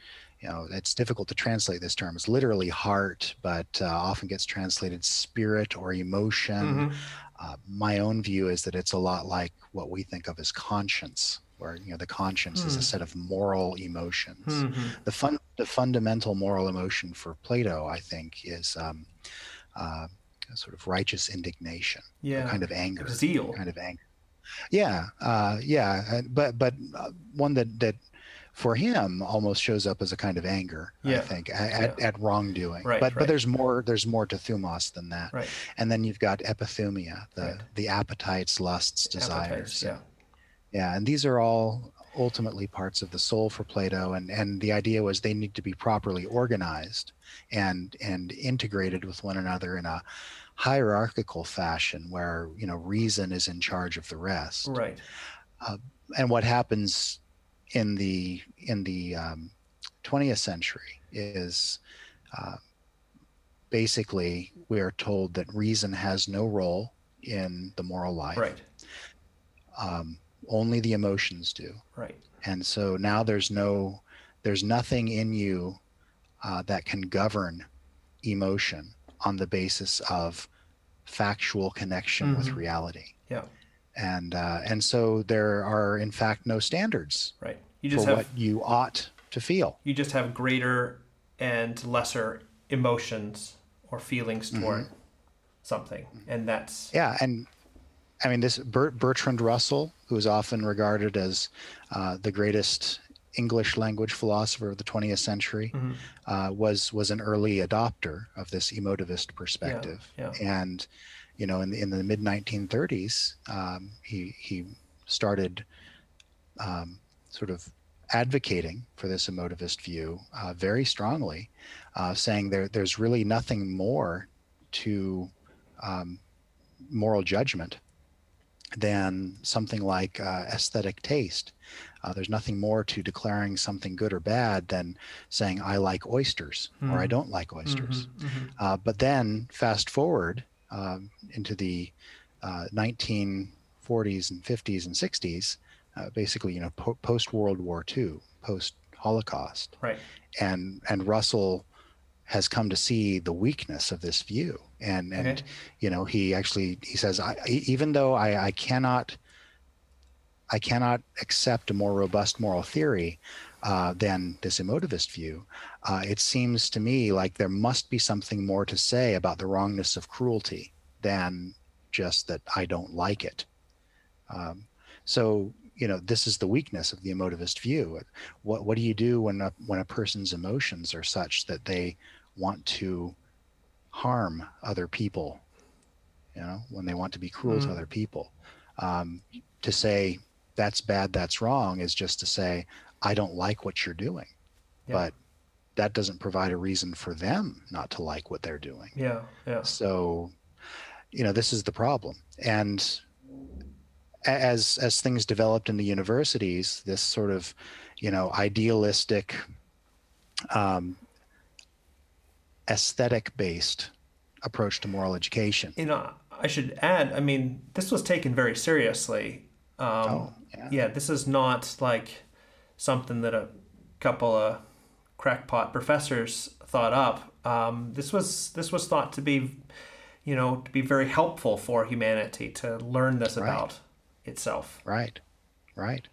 you know, it's difficult to translate this term. It's literally heart, but uh, often gets translated spirit or emotion. Mm-hmm. Uh, my own view is that it's a lot like what we think of as conscience where you know the conscience mm. is a hmm. set of moral emotions. Mm-hmm. The fun, the fundamental moral emotion for Plato, I think, is um, uh, sort of righteous indignation, yeah, kind of anger, zeal, kind of anger. Yeah, uh, yeah, uh, but but uh, one that that for him almost shows up as a kind of anger yeah. i think at, yeah. at wrongdoing right, but right. but there's more there's more to thumos than that right. and then you've got epithumia the the appetites lusts desires appetites, yeah yeah, and these are all ultimately parts of the soul for Plato, and and the idea was they need to be properly organized and and integrated with one another in a hierarchical fashion where you know reason is in charge of the rest. Right. Uh, and what happens in the in the um, 20th century is uh, basically we are told that reason has no role in the moral life. Right. Um, only the emotions do. Right. And so now there's no there's nothing in you uh, that can govern emotion on the basis of factual connection mm-hmm. with reality. Yeah. And uh, and so there are in fact no standards right. You just have, what you ought to feel. You just have greater and lesser emotions or feelings toward mm-hmm. something. And that's yeah and I mean, this Bertrand Russell, who is often regarded as uh, the greatest English language philosopher of the 20th century, mm-hmm. uh, was was an early adopter of this emotivist perspective. Yeah, yeah. And you know, in the, in the mid 1930s, um, he he started um, sort of advocating for this emotivist view uh, very strongly, uh, saying there there's really nothing more to um, moral judgment than something like uh, aesthetic taste. Uh, there's nothing more to declaring something good or bad than saying I like oysters mm-hmm. or I hmm. don't like oysters. Mm-hmm, mm-hmm. Uh, but then fast forward um, into the 1940s uh, and 50s and 60s, uh, basically, you know, po- post World War II, post Holocaust, Right. and and Russell has come to see the weakness of this view, and and Okay. you know he actually he says I, even though I, I cannot I cannot accept a more robust moral theory uh, than this emotivist view. Uh, it seems to me like there must be something more to say about the wrongness of cruelty than just that I don't like it. Um, so you know this is the weakness of the emotivist view. What what do you do when a, when a person's emotions are such that they want to harm other people? You know, when they want to be cruel to Mm. other people. Um, to say that's bad, that's wrong is just to say I don't like what you're doing, Yeah. but that doesn't provide a reason for them not to like what they're doing. Yeah. Yeah. So, you know, this is the problem. And as as things developed in the universities, this sort of, you know, idealistic, um, aesthetic based approach to moral education. You know, I should add. I mean, this was taken very seriously. Um, Oh, yeah. yeah, this is not like something that a couple of crackpot professors thought up. Um, this was this was thought to be, you know, to be very helpful for humanity to learn this Right. about itself. Right, right.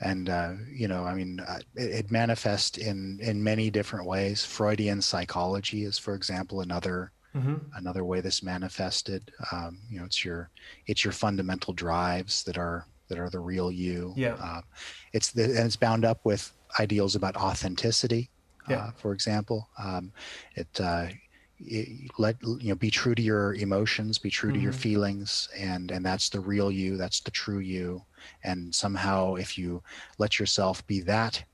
And uh, you know, I mean, uh, it, it manifests in in many different ways. Freudian psychology is, for example, another Mm-hmm. another way this manifested. Um, you know, it's your it's your fundamental drives that are that are the real you. Yeah. Um, it's the, and it's bound up with ideals about authenticity. Yeah. Uh, for example, um, it, uh, it let you know be true to your emotions, be true to your Mhm. feelings, and and that's the real you. That's the true you. And somehow, if you let yourself be that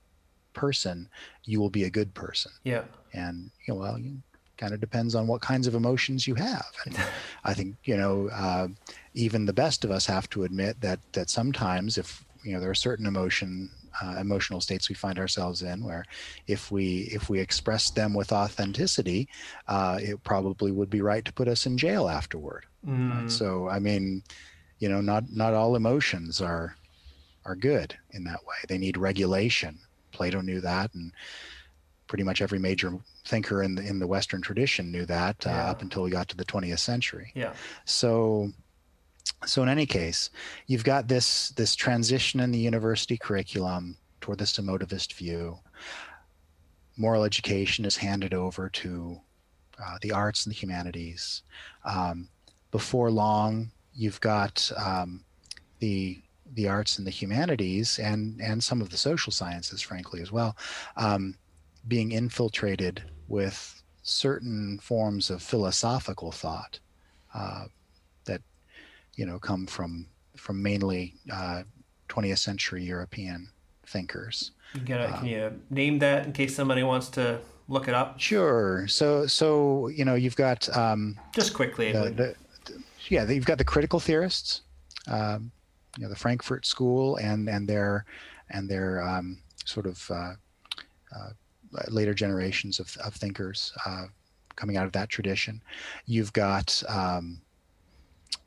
person, you will be a good person Yeah. and you know well you kind of depends on what kinds of emotions you have and i think you know uh, even the best of us have to admit that that sometimes if you know there are certain emotion uh, emotional states we find ourselves in where if we if we express them with authenticity uh, it probably would be right to put us in jail afterward Mm. right? so i mean you know not not all emotions are are good in that way. They need regulation. Plato knew that and pretty much every major thinker in the in the western tradition knew that uh, up until we got to the 20th century. Yeah. so so in any case you've got this this transition in the university curriculum toward this emotivist view. Moral education is handed over to uh, the arts and the humanities. Um, before long you've got um, the the arts and the humanities and and some of the social sciences frankly as well um, being infiltrated with certain forms of philosophical thought uh, that you know come from from mainly uh, 20th century European thinkers. You gotta, Um, can you name that in case somebody wants to look it up? Sure. So so you know you've got um, Just quickly. the, yeah you've got the critical theorists, um, you know the Frankfurt School and and their and their um, sort of uh, uh, later generations of, of thinkers uh, coming out of that tradition. You've got um,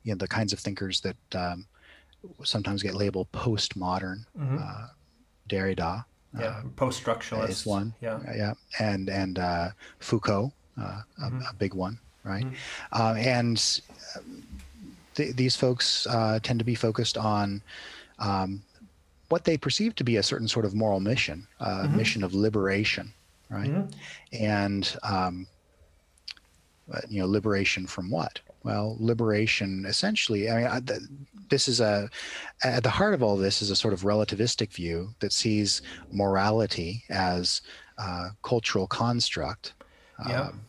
you know the kinds of thinkers that um, sometimes get labeled postmodern. Mhm. Uh, Derrida, yeah. uh, Post structuralist. is one. Yeah. yeah, and and uh, Foucault, uh, Mhm. a, a big one, right? Mhm. Uh, and um, th- these folks uh, tend to be focused on um, what they perceive to be a certain sort of moral mission, uh, Mhm. mission of liberation, right? Mhm. And um, you know, liberation from what? Well, liberation essentially. I mean, I, th- this is a at the heart of all this is a sort of relativistic view that sees morality as a cultural construct. Yeah. um,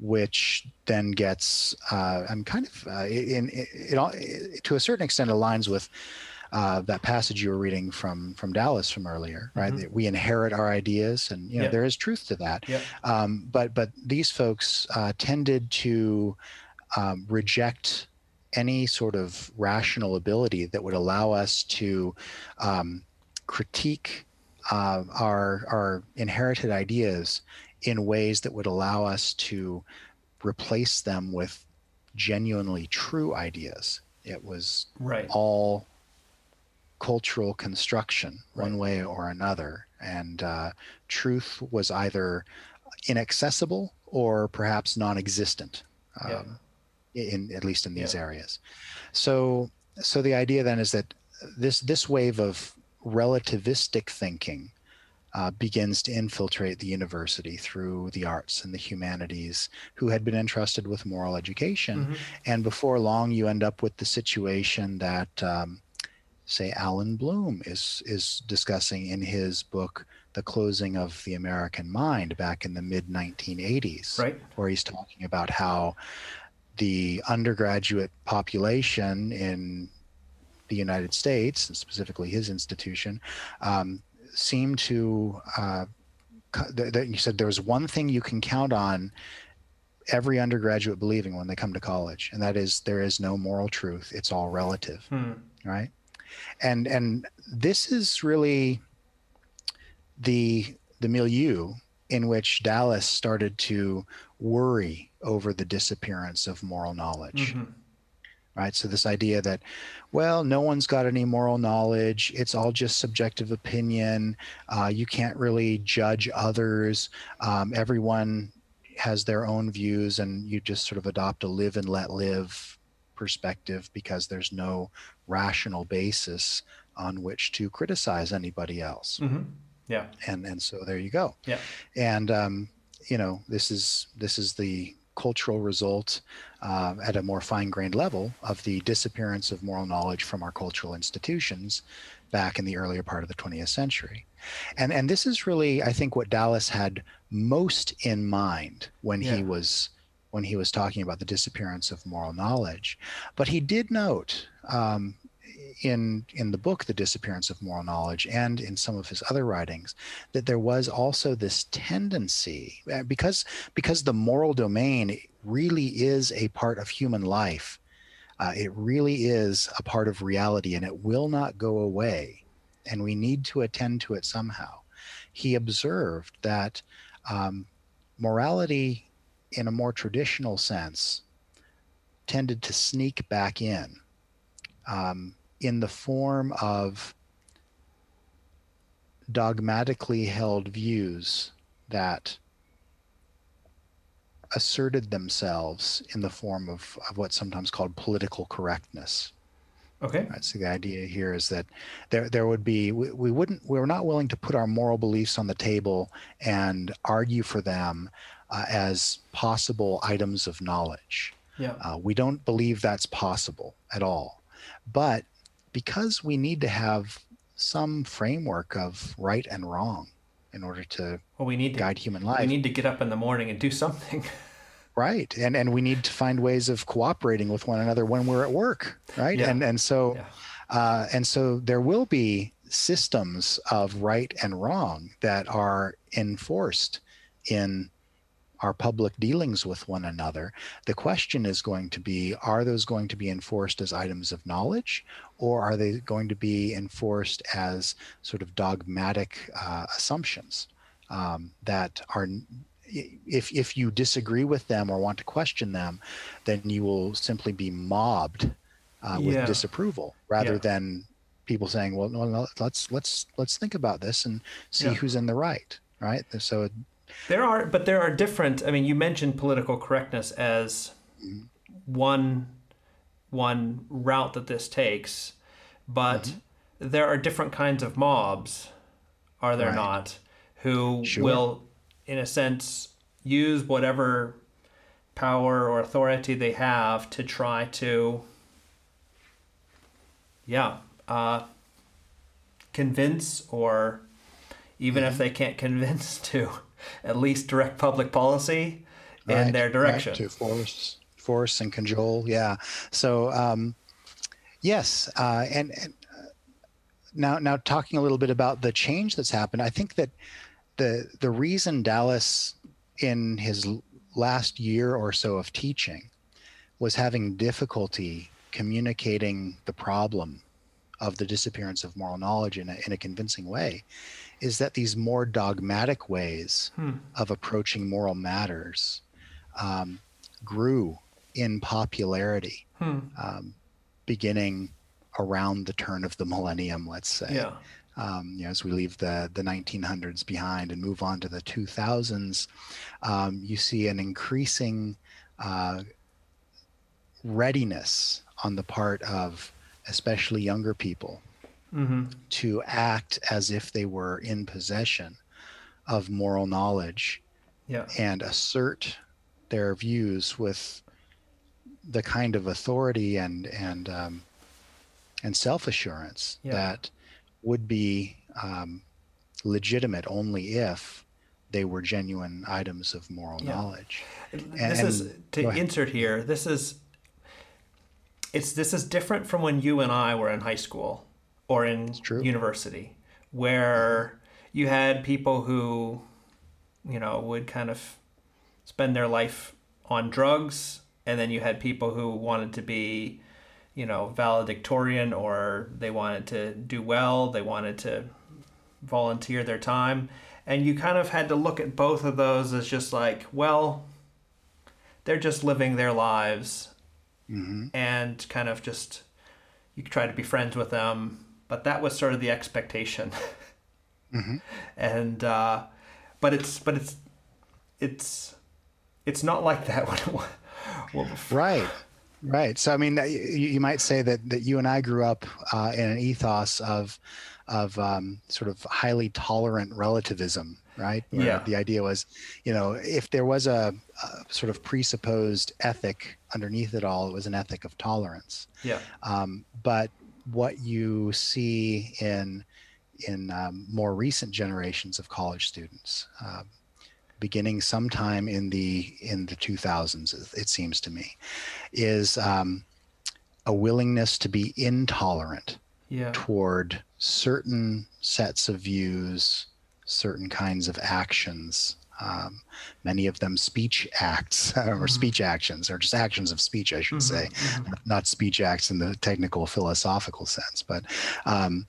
which then gets, uh, I'm kind of, uh, in, it, it, all- it, to a certain extent aligns with uh, that passage you were reading from from Dallas from earlier, right? Mhm. That we inherit our ideas, and you know Yeah. there is truth to that. Yep. Um, but but these folks uh, tended to um, reject any sort of rational ability that would allow us to um, critique uh, our our inherited ideas in ways that would allow us to replace them with genuinely true ideas. It was Right. all cultural construction, one way or another, and uh, truth was either inaccessible or perhaps non-existent. Um, yeah. in at least in these yeah. areas. So so the idea then is that this this wave of relativistic thinking uh, begins to infiltrate the university through the arts and the humanities who had been entrusted with moral education. Mm-hmm. And before long, you end up with the situation that, um, say, Allan Bloom is, is discussing in his book, The Closing of the American Mind, back in the mid 1980s, right. where he's talking about how the undergraduate population in the United States, and specifically his institution, um, seem to. Uh, that you said there was one thing you can count on every undergraduate believing when they come to college, and that is there is no moral truth. It's all relative, hmm. right? And and this is really the the milieu in which Dallas started to worry over the disappearance of moral knowledge. Mm-hmm. Right. So, this idea that, well, no one's got any moral knowledge, it's all just subjective opinion, uh, you can't really judge others, um, everyone has their own views, and you just sort of adopt a live and let live perspective because there's no rational basis on which to criticize anybody else. Mm-hmm. Yeah. And and so there you go. Yeah. And um, you know, this is this is the cultural result uh, at a more fine-grained level of the disappearance of moral knowledge from our cultural institutions back in the earlier part of the 20th century. And and this is really, I think, what Dallas had most in mind when yeah. he was when he was talking about the disappearance of moral knowledge. But he did note um, in in the book the disappearance of moral knowledge and in some of his other writings that there was also this tendency uh, because because the moral domain really is a part of human life uh, it really is a part of reality and it will not go away and we need to attend to it somehow. He observed that um, morality in a more traditional sense tended to sneak back in um, in the form of dogmatically held views that asserted themselves in the form of, of what's sometimes called political correctness. Okay. Right, so the idea here is that there there would be we, we wouldn't we are not willing to put our moral beliefs on the table and argue for them uh, as possible items of knowledge. Yeah. Uh, we don't believe that's possible at all. But because we need to have some framework of right and wrong in order to well, we need guide to, human life. We need to get up in the morning and do something. *laughs* right. And and we need to find ways of cooperating with one another when we're at work. Right. Yeah. And and so yeah. uh, and so there will be systems of right and wrong that are enforced in our public dealings with one another. The question is going to be are those going to be enforced as items of knowledge, or are they going to be enforced as sort of dogmatic uh, assumptions um, that are if if you disagree with them or want to question them, then you will simply be mobbed uh, with yeah. disapproval rather yeah. than people saying, "Well, no, no, let's let's let's think about this and see yeah. who's in the right." Right. So there are, but there are different. I mean, you mentioned political correctness as one one route that this takes, but mm-hmm. there are different kinds of mobs, are there right. not, who sure. will, in a sense, use whatever power or authority they have to try to, yeah, uh, convince or even mm-hmm. if they can't convince *laughs* to at least direct public policy in their direction. Right, to force, force and cajole. Yeah. So, um, yes, uh, and, and uh, now, now talking a little bit about the change that's happened, I think that the the reason Dallas, in his last year or so of teaching, was having difficulty communicating the problem of the disappearance of moral knowledge in a, in a convincing way is that these more dogmatic ways hmm. of approaching moral matters um, grew in popularity hmm. um, beginning around the turn of the millennium, let's say. Yeah. Um, you know, as we leave the the 1900s behind and move on to the 2000s, um, you see an increasing uh, readiness on the part of especially younger people Mm-hmm. to act as if they were in possession of moral knowledge Yeah. and assert their views with the kind of authority and and um, and self assurance Yeah. that would be um, legitimate only if they were genuine items of moral Yeah. knowledge. this is to insert here. This is it's this is different from when you and I were in high school or in true. university, where you had people who, you know, would kind of spend their life on drugs, and then you had people who wanted to be, you know, valedictorian or they wanted to do well, they wanted to volunteer their time. And you kind of had to look at both of those as just like, well, they're just living their lives and kind of just you could try to be friends with them. But that was sort of the expectation. *laughs* And uh, but it's but it's it's it's not like that *laughs* when it, well, Right. Right. So, I mean, you, you might say that, that you and I grew up uh, in an ethos of, of um, sort of highly tolerant relativism, right? Where Yeah. The idea was, you know, if there was a, a sort of presupposed ethic underneath it all, it was an ethic of tolerance. yeah Um, but what you see in in um, more recent generations of college students, um, beginning sometime in the in the 2000s, it- seems to me, is um, a willingness to be intolerant yeah toward certain sets of views, certain kinds of actions. Um, many of them speech acts *laughs* or speech actions, or just actions of speech, I should say, not speech acts in the technical philosophical sense. But, um,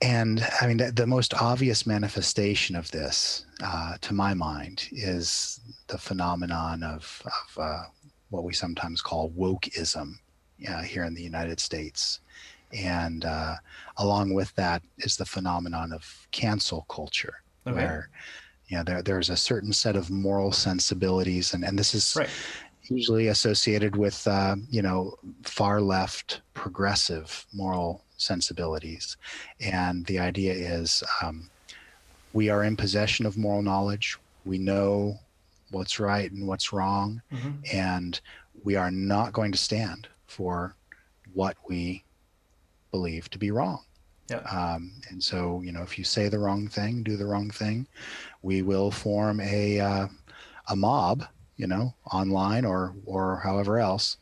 and I mean, the, the most obvious manifestation of this, uh, to my mind, is the phenomenon of, of uh, what we sometimes call wokeism uh, here in the United States. And uh, along with that is the phenomenon of cancel culture, Okay. where you know there, there's a certain set of moral sensibilities, and, and this is right usually associated with uh, you know far left progressive moral sensibilities, and the idea is um, we are in possession of moral knowledge. We know what's right and what's wrong, Mhm. and we are not going to stand for what we believe to be wrong. yeah Um, and so, you know, if you say the wrong thing, do the wrong thing, we will form a uh, a mob, you know, online or or however else,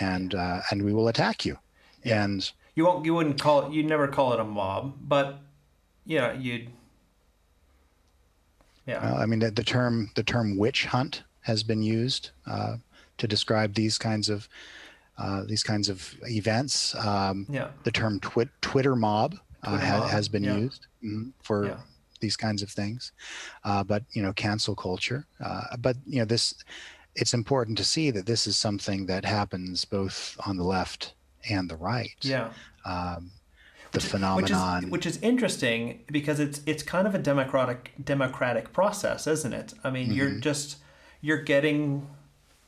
and uh, and we will attack you. And you won't you wouldn't call it you'd never call it a mob but yeah you'd yeah uh, I mean, the, the term the term witch hunt has been used uh, to describe these kinds of uh, these kinds of events. Um, yeah the term twit- Twitter mob, uh, Twitter ha- mob, has been yeah. used mhm, for Yeah. these kinds of things. Uh, but you know, cancel culture. Uh, but you know, this it's important to see that this is something that happens both on the left and the right. yeah Um, the which phenomenon. is which is interesting because it's it's kind of a democratic democratic process, isn't it? I mean, you're Mm-hmm. just you're getting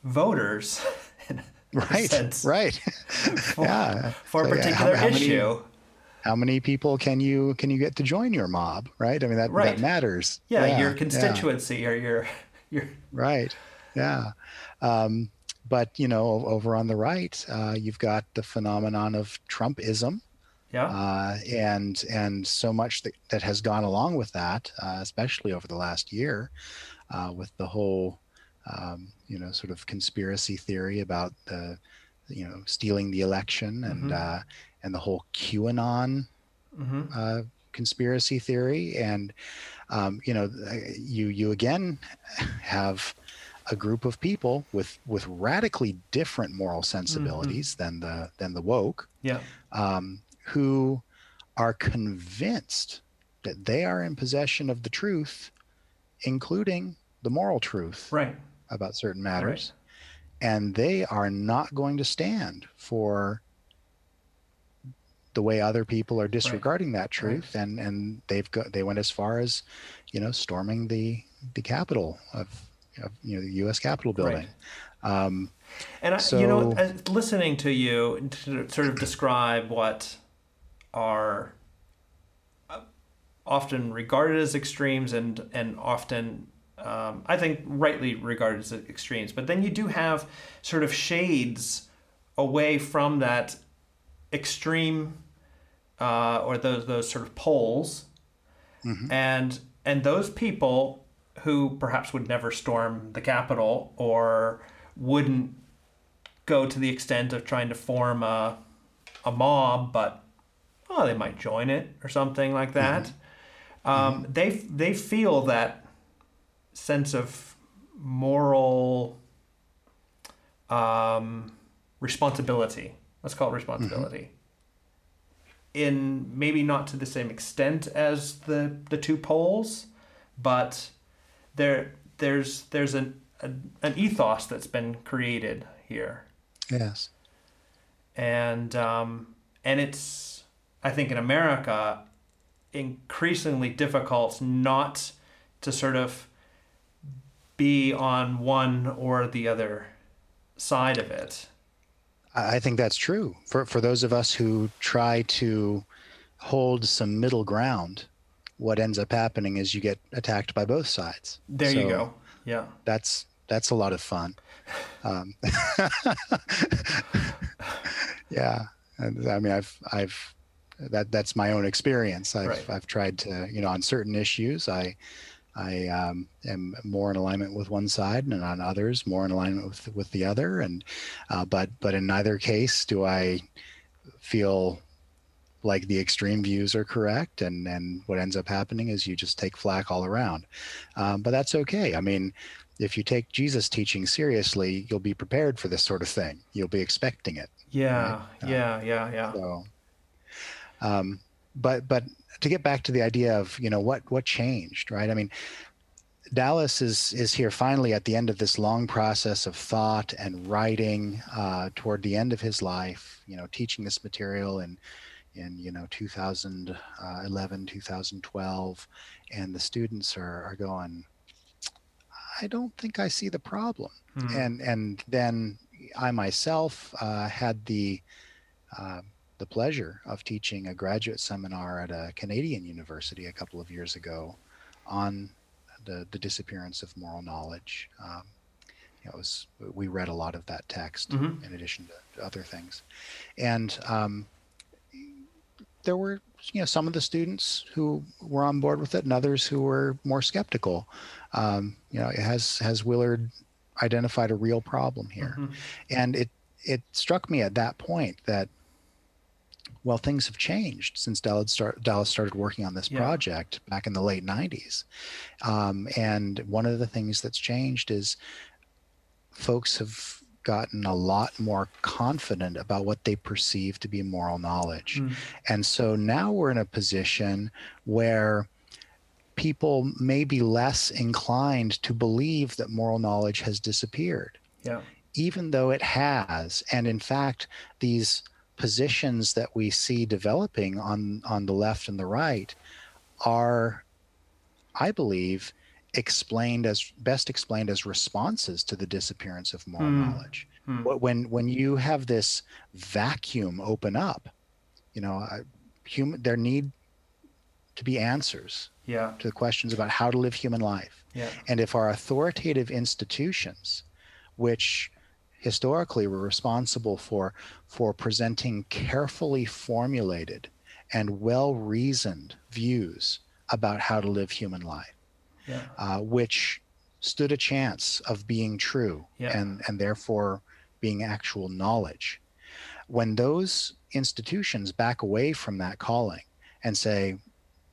voters *laughs* in a right. sense, Right. *laughs* yeah. for a So, yeah, how- particular how many- issue. how many people can you can you get to join your mob? Right. I mean that Right. that matters. yeah, your yeah. constituency or your *laughs* your Right. Yeah. Um, but you know, over on the right, uh, you've got the phenomenon of Trumpism, yeah. uh, and and so much that, that has gone along with that, uh, especially over the last year, uh, with the whole, um, you know, sort of conspiracy theory about the, you know, stealing the election and Mhm. uh, and the whole QAnon hmm uh, conspiracy theory, and um, you know, you you again have a group of people with with radically different moral sensibilities than the than the woke, yeah. um, who are convinced that they are in possession of the truth, including the moral truth right. about certain matters, and they are not going to stand for the way other people are disregarding right. that truth. Right. and and they've got they went as far as you know storming the the capital of, of you know the U.S. Capitol building. Right. Um, and I, so, you know, listening to you to sort of describe what are uh, often regarded as extremes and and often um, I think rightly regarded as extremes, but then you do have sort of shades away from that extreme uh, or those those sort of poles, mm-hmm. and and those people who perhaps would never storm the Capitol or wouldn't go to the extent of trying to form a, a mob, but oh, they might join it or something like that. Mm-hmm. Um, mm-hmm. They they feel that sense of moral um, responsibility. Let's call it responsibility. Mm-hmm. In maybe not to the same extent as the the two poles, but there there's there's an an ethos that's been created here. Yes. And um, and it's I think in America increasingly difficult not to sort of be on one or the other side of it. I think that's true. For for those of us who try to hold some middle ground, what ends up happening is you get attacked by both sides. There so you go. Yeah. That's that's a lot of fun. Um, *laughs* yeah, I mean, I've I've that that's my own experience. I've right. I've tried to you know on certain issues I I um, am more in alignment with one side, and on others more in alignment with with the other. And uh, but but in neither case do I feel like the extreme views are correct and and what ends up happening is you just take flack all around um, but that's okay i mean if you take Jesus' teaching seriously, you'll be prepared for this sort of thing. You'll be expecting it. Yeah, right? yeah, um, yeah, yeah. So, um, but but to get back to the idea of you know what what changed, right? I mean, Dallas is is here finally at the end of this long process of thought and writing uh, toward the end of his life. You know, teaching this material in in you know 2011, 2012, and the students are are going I don't think I see the problem. Hmm. And and then I myself uh, had the uh, the pleasure of teaching a graduate seminar at a Canadian university a couple of years ago on the the disappearance of moral knowledge. Um, it was we read a lot of that text mm-hmm. in addition to, to, other things, and um, there were you know some of the students who were on board with it and others who were more skeptical um, you know has has willard identified a real problem here mm-hmm. and it it struck me at that point that well things have changed since dallas, start, dallas started working on this yeah. project back in the late 90s um, and one of the things that's changed is folks have gotten a lot more confident about what they perceive to be moral knowledge. Mm. And so now we're in a position where people may be less inclined to believe that moral knowledge has disappeared. Yeah. Even though it has. And in fact, these positions that we see developing on, on the left and the right are, I believe, explained as best explained as responses to the disappearance of moral mm. knowledge. Mm. When when you have this vacuum open up, you know, human there need to be answers yeah. to the questions about how to live human life. Yeah. And if our authoritative institutions, which historically were responsible for for presenting carefully formulated and well reasoned views about how to live human life yeah. uh, which stood a chance of being true yeah. and, and therefore being actual knowledge. When those institutions back away from that calling and say,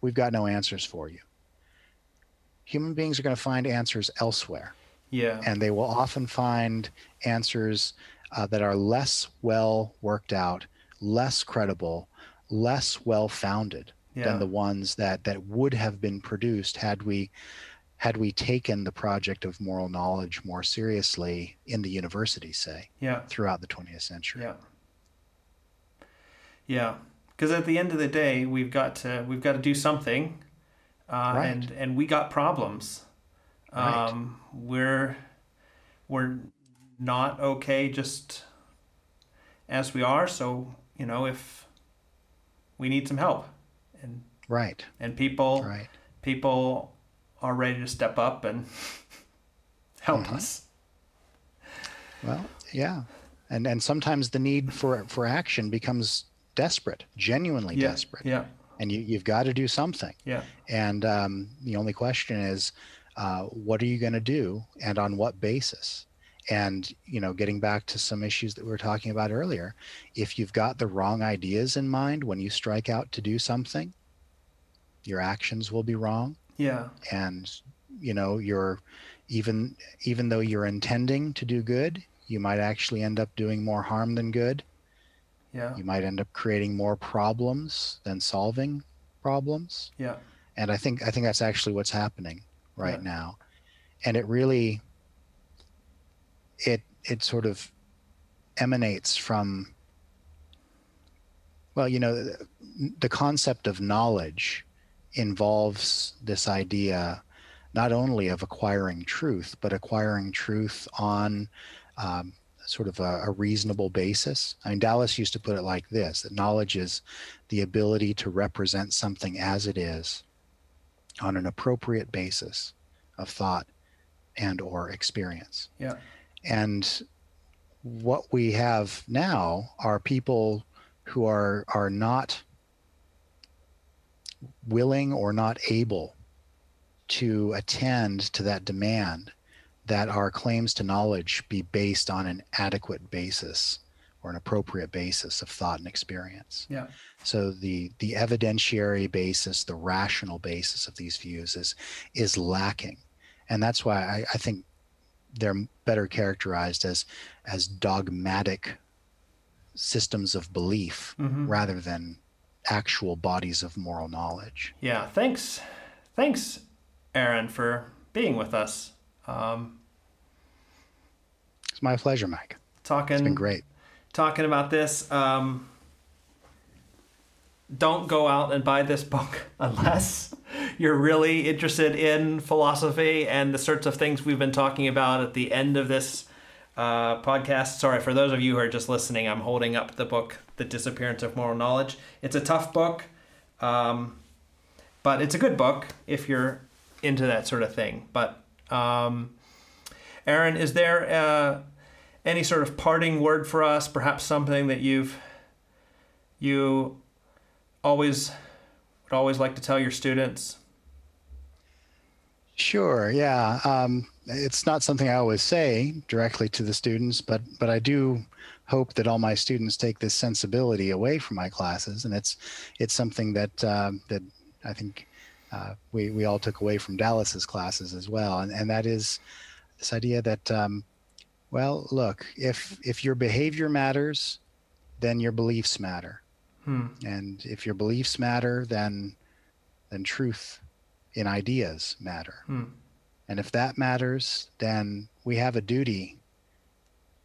we've got no answers for you, human beings are going to find answers elsewhere. Yeah. And they will often find answers uh, that are less well worked out, less credible, less well founded yeah. than the ones that that would have been produced had we had we taken the project of moral knowledge more seriously in the university, say, Yeah. throughout the 20th century. Yeah. Yeah. Because at the end of the day, we've got to we've got to do something, uh, Right. and and we got problems. Right. Um, we're we're not okay just as we are. So you know, if we need some help, and Right, and people right. people are ready to step up and *laughs* help Mm-hmm. us. Well, yeah. And and sometimes the need for for action becomes desperate, genuinely Yeah. desperate. Yeah. And you, you've got to do something. Yeah. And um, the only question is, uh, what are you going to do, and on what basis? And you know, getting back to some issues that we were talking about earlier, if you've got the wrong ideas in mind when you strike out to do something, your actions will be wrong, Yeah. and you know, you're even even though you're intending to do good, you might actually end up doing more harm than good. Yeah. You might end up creating more problems than solving problems Yeah. and i think i think that's actually what's happening right Yeah. now and it really it it sort of emanates from well you know the, the concept of knowledge involves this idea not only of acquiring truth but acquiring truth on um, sort of a, a reasonable basis i mean dallas used to put it like this that knowledge is the ability to represent something as it is on an appropriate basis of thought and or experience Yeah. And what we have now are people who are are not willing or not able to attend to that demand that our claims to knowledge be based on an adequate basis or an appropriate basis of thought and experience Yeah. so the the evidentiary basis, the rational basis of these views is is lacking, and that's why I, I think they're better characterized as as dogmatic systems of belief Mhm. rather than actual bodies of moral knowledge. Yeah, thanks, thanks, Aaron, for being with us. Um, It's my pleasure, Mike. talking, It's been great. talking about this. Um, don't go out and buy this book *laughs* unless you're really interested in philosophy and the sorts of things we've been talking about at the end of this uh, podcast. Sorry, for those of you who are just listening, I'm holding up the book, The Disappearance of Moral Knowledge. It's a tough book, um, but it's a good book if you're into that sort of thing. But, um, Aaron, is there uh, any sort of parting word for us? Perhaps something that you've you always would always like to tell your students? Sure. Yeah. Um, it's not something I always say directly to the students, but but I do hope that all my students take this sensibility away from my classes, and it's it's something that um, that I think uh, we we all took away from Dallas's classes as well, and and that is this idea that um, well, look, if if your behavior matters, then your beliefs matter, Hmm. and if your beliefs matter, then then truth in ideas matter. Hmm. And if that matters, then we have a duty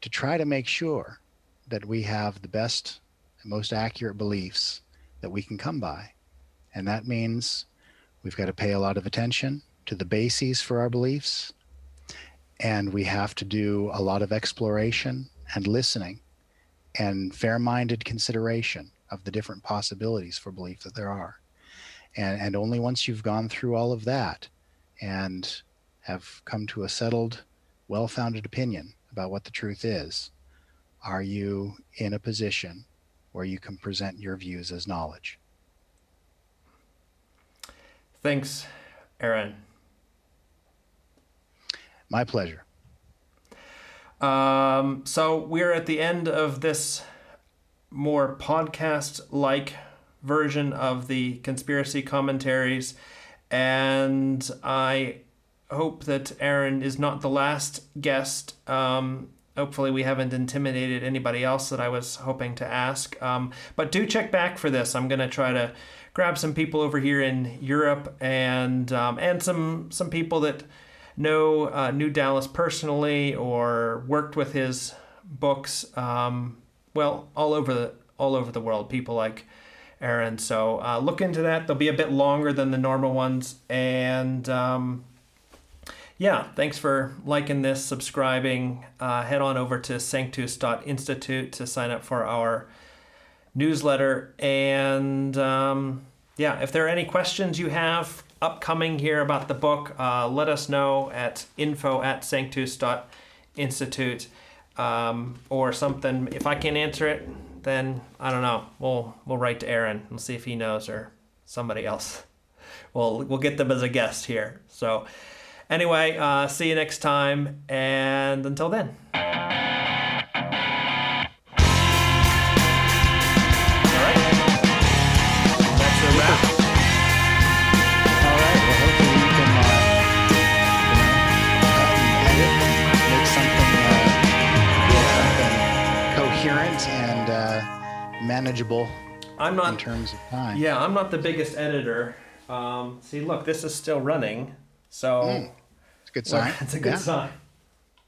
to try to make sure that we have the best and most accurate beliefs that we can come by. And that means we've got to pay a lot of attention to the bases for our beliefs. And we have to do a lot of exploration and listening and fair minded consideration of the different possibilities for belief that there are. And, and only once you've gone through all of that and have come to a settled, well founded opinion about what the truth is, are you in a position where you can present your views as knowledge? Thanks, Aaron. My pleasure. Um, so we're at the end of this more podcast like version of the conspiracy commentaries, and I hope that Aaron is not the last guest. Um, hopefully, we haven't intimidated anybody else that I was hoping to ask. Um, but do check back for this. I'm going to try to grab some people over here in Europe and um, and some some people that know uh, knew Dallas personally or worked with his books. Um, well, all over the all over the world, people like Aaron. So uh, look into that. They'll be a bit longer than the normal ones, and um, yeah, thanks for liking this, subscribing. Uh, head on over to sanctus.institute to sign up for our newsletter. And um, yeah, if there are any questions you have upcoming here about the book, uh, let us know at info at sanctus.institute um, or something. If I can't answer it, then I don't know. We'll we'll write to Aaron and see if he knows or somebody else. *laughs* We'll we'll get them as a guest here. So anyway, uh, see you next time, and until then. Manageable I'm not in terms of time. Yeah, I'm not the biggest editor. Um, see, look, this is still running, so It's a good sign. *laughs* it's a good Yeah. sign.